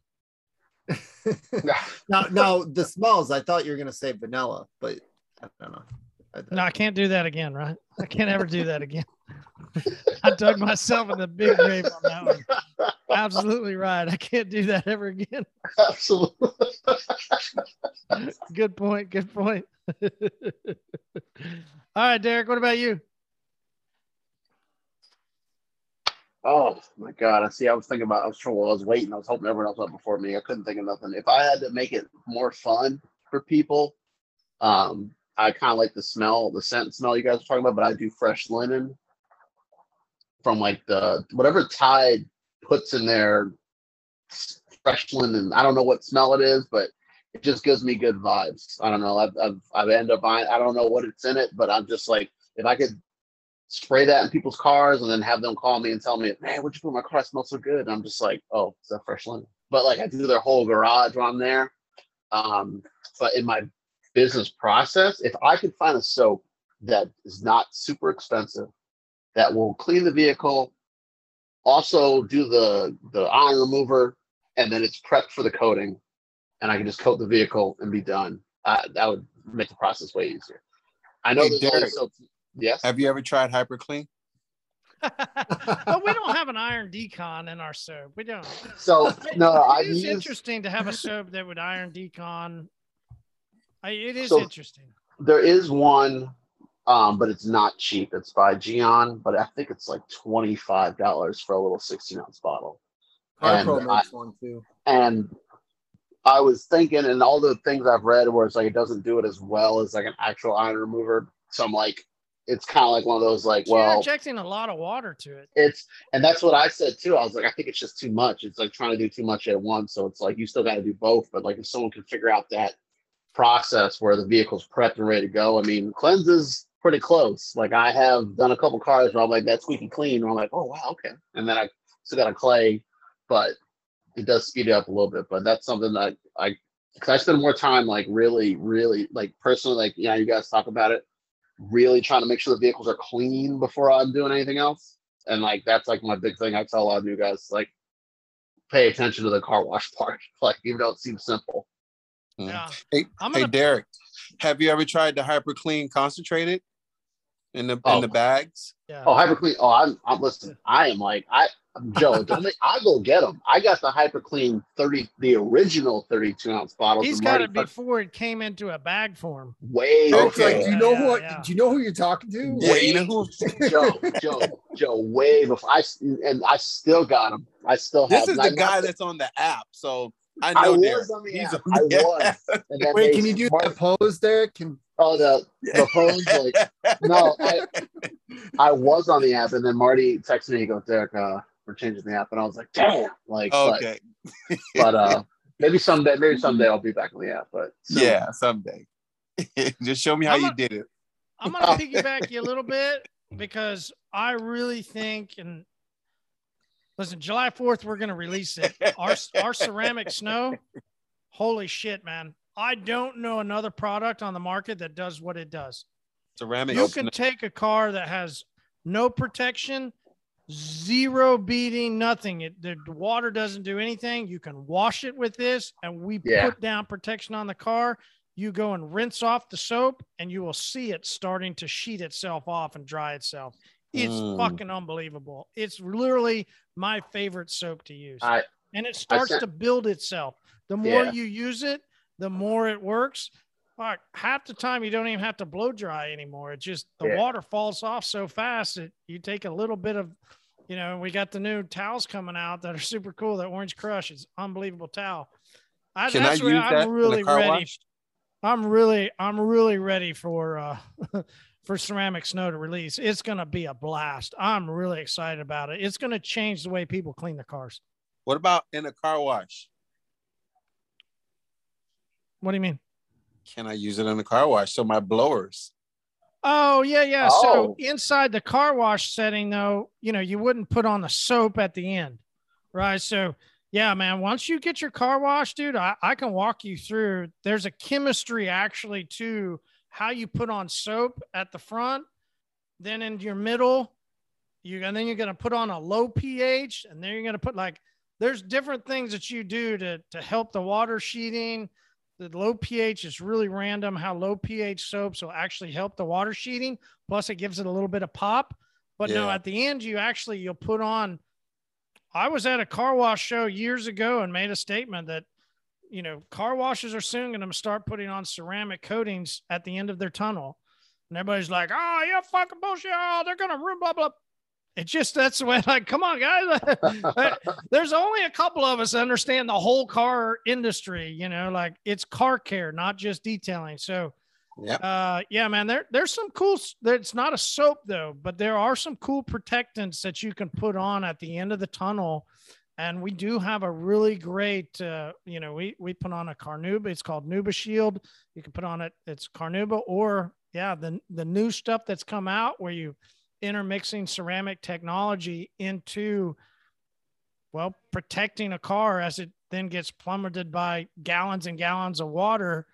now, now the smells. I thought you were gonna say vanilla, but I don't know.
I, no, I can't do that again, right? I can't ever do that again. I dug myself in the big grave on that one. Absolutely right. I can't do that ever again.
Absolutely.
good point. Good point. All right, Derek, what about you?
Oh my god! I see. I was thinking about. I was trying. I was waiting. I was hoping everyone else went before me. I couldn't think of nothing. If I had to make it more fun for people, um, I kind of like the smell, the scent smell you guys are talking about. But I do fresh linen from like the whatever Tide puts in their fresh linen. I don't know what smell it is, but it just gives me good vibes. I don't know. I've I've, I've ended up buying. I don't know what it's in it, but I'm just like if I could spray that in people's cars and then have them call me and tell me, man, what'd you put in my car? It smells so good. And I'm just like, oh, it's that fresh linen. But like I do their whole garage I'm there. Um, but in my business process, if I could find a soap that is not super expensive, that will clean the vehicle, also do the the iron remover, and then it's prepped for the coating, and I can just coat the vehicle and be done. Uh, that would make the process way easier. I know
hey,
there's
Derek,
soaps. Yes.
Have you ever tried HyperClean?
but we don't have an iron decon in our soap. We don't.
So no, I
it's
use,
interesting to have a soap that would iron decon. I, it is
So-
interesting.
there is one, um, but it's not cheap. It's by Gyeon, but I think it's like twenty five dollars for a little sixteen ounce bottle. And
CarPro
I-
makes one too.
And I was thinking, and all the things I've read where it's like it doesn't do it as well as like an actual iron remover. So I'm like, it's kind of like one of those like,
You're
well,
injecting a lot of water to it.
it's and that's what I said too. I was like, I think it's just too much. It's like trying to do too much at once. So it's like you still got to do both. But like if someone can figure out that process where the vehicle's prepped and ready to go, I mean, cleanse is pretty close. Like I have done a couple cars where I'm like, that's squeaky clean. And I'm like, oh wow, okay. And then I still got a clay, but it does speed it up a little bit. But that's something that I because I spend more time like really, really like personally, like yeah, you guys talk about it, really trying to make sure the vehicles are clean before I'm doing anything else. And like that's like my big thing. I tell a lot of you guys like pay attention to the car wash part. Like even though it seems simple.
Mm.
Yeah.
Hey,
I'm
hey
gonna-
Derek, have you ever tried the HyperClean concentrated in the
Oh.
in the bags?
Yeah.
Oh, hyper clean. Oh, I'm I'm listening. I am like I Joe, don't they, I go get them. I got the HyperClean 30, the original 32 ounce bottle.
He's got
Marty
it before it came into a bag form.
way
Okay.
like, do you know
Yeah,
who?
yeah.
Do you know who you're talking to?
Yeah, you know who?
Joe, Joe, Joe, way before I s- and I still got them. I still have.
This is
and I
the guy
not-
that's on the app, so I
I
know
was
Derek.
on the
He's
app.
on
I was. And
Wait, can you do
smart-
that pose, Derek? Can
Oh, the the phones like no, I I was on the app, and then Marty texted me. He goes, "Derek, uh, we're changing the app," and I was like, "Damn!" Like, but,
okay.
but uh, maybe someday, maybe someday I'll be back on the app. But soon.
Yeah, someday. Just show me how
I'm
you
a-
did it.
I'm gonna piggyback you a little bit because I really think and listen, July 4th, we're gonna release it. Our our ceramic snow, holy shit, man. I don't know another product on the market that does what it does.
Ceramic.
You can take a car that has no protection, zero beading, nothing. It, the water doesn't do anything. You can wash it with this, and we
Yeah.
put down protection on the car. You go and rinse off the soap, and you will see it starting to sheet itself off and dry itself. It's
Mm.
fucking unbelievable. It's literally my favorite soap to use.
I
and it starts to build itself. The more
Yeah.
you use it, the more it works. Fuck, half the time you don't even have to blow dry anymore. It just the
Yeah.
water falls off so fast that you take a little bit of, you know, we got the new towels coming out that are super cool. That Orange Crush is unbelievable towel. I,
Can I use
I'm
in
really ready.
wash?
I'm really, I'm really ready for uh for ceramic snow to release. It's gonna be a blast. I'm really excited about it. It's gonna change the way people clean their cars.
What about in a car wash?
What do you mean?
Can I use it in the car wash? So my blowers.
Oh yeah, yeah.
Oh.
So inside the car wash setting, though, you know, you wouldn't put on the soap at the end, right? So Yeah, man. Once you get your car washed, dude, I, I can walk you through. There's a chemistry actually to how you put on soap at the front, then in your middle, you and then you're gonna put on a low pH, and then you're gonna put like there's different things that you do to to help the water sheeting. The low pH is really random how low pH soaps will actually help the water sheeting. Plus, it gives it a little bit of pop. But yeah. no, at the end, you actually you'll put on I was at a car wash show years ago and made a statement that, you know, car washes are soon going to start putting on ceramic coatings at the end of their tunnel. And everybody's like, oh, yeah, fucking bullshit. Oh, they're going to ruin blah, blah. It's just that's the way, like, come on, guys. There's only a couple of us understand the whole car industry, you know, like it's car care, not just detailing. So, yeah. Uh, yeah, man. There, there's some cool. It's not a soap though, but there are some cool protectants that you can put on at the end of the tunnel. And we do have a really great, uh, you know, we we put on a Carnauba. It's called Nuba Shield. You can put on it. It's Carnauba or yeah, the the new stuff that's come out where you intermixing ceramic technology into well protecting a car as it then gets plummeted by gallons and gallons of water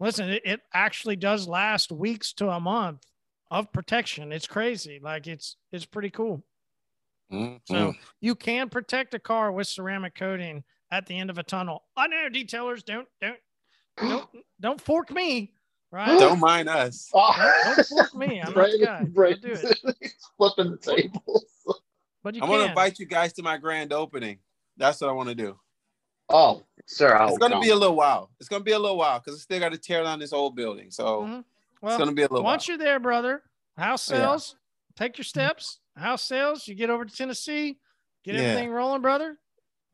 listen, it, it actually does last weeks to a month of protection. It's crazy. Like it's it's pretty cool. Mm-hmm. So you can protect a car with ceramic coating at the end of a tunnel. I know detailers don't don't don't don't fork me. Right?
Don't mind us.
Don't, don't fork me. I'm right, not the guy. Right. do it.
Flipping the tables.
But you
I'm gonna invite you guys to my grand opening. That's what I want to do.
Oh, sir, I'll
it's gonna be a little while. It's gonna be a little while because I still got to tear down this old building. So mm-hmm. well, it's gonna be a little.
Once
while.
you're there, brother, house sales. Yeah. Take your steps. House sales. You get over to Tennessee, get yeah. everything rolling, brother.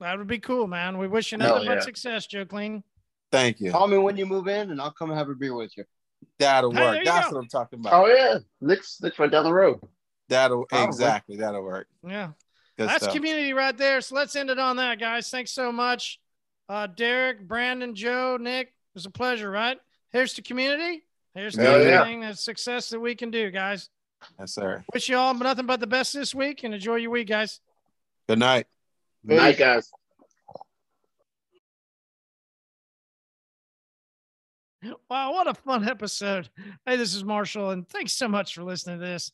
That would be cool, man. We wish you nothing yeah. but success, Joe Clean.
Thank you.
Call me when you move in, and I'll come have a beer with you.
That'll hey, work. That's go. what I'm talking about.
Oh yeah, Nick's Nick's right down the road.
That'll Probably. exactly. That'll work.
Yeah. Good That's stuff. community right there. So let's end it on that, guys. Thanks so much. Uh, Derek, Brandon, Joe, Nick, it was a pleasure, right? Here's the community. Here's the everything yeah. success that we can do, guys.
Yes, sir.
Wish you all nothing but the best this week and enjoy your week, guys.
Good night.
Good night, guys.
Wow, what a fun episode. Hey, this is Marshall, and thanks so much for listening to this.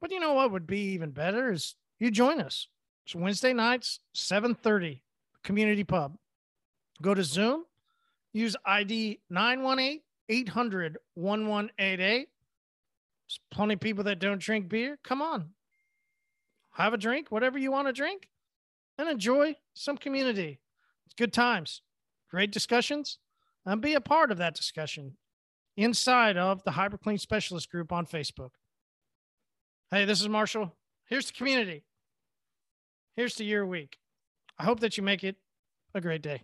But you know what would be even better is you join us. It's Wednesday nights, 7:30, community pub. Go to Zoom, use ID 918 800 1188. There's plenty of people that don't drink beer. Come on, have a drink, whatever you want to drink, and enjoy some community. It's good times, great discussions, and be a part of that discussion inside of the HyperClean Specialist group on Facebook. Hey, this is Marshall. Here's the community. Here's to your week. I hope that you make it a great day.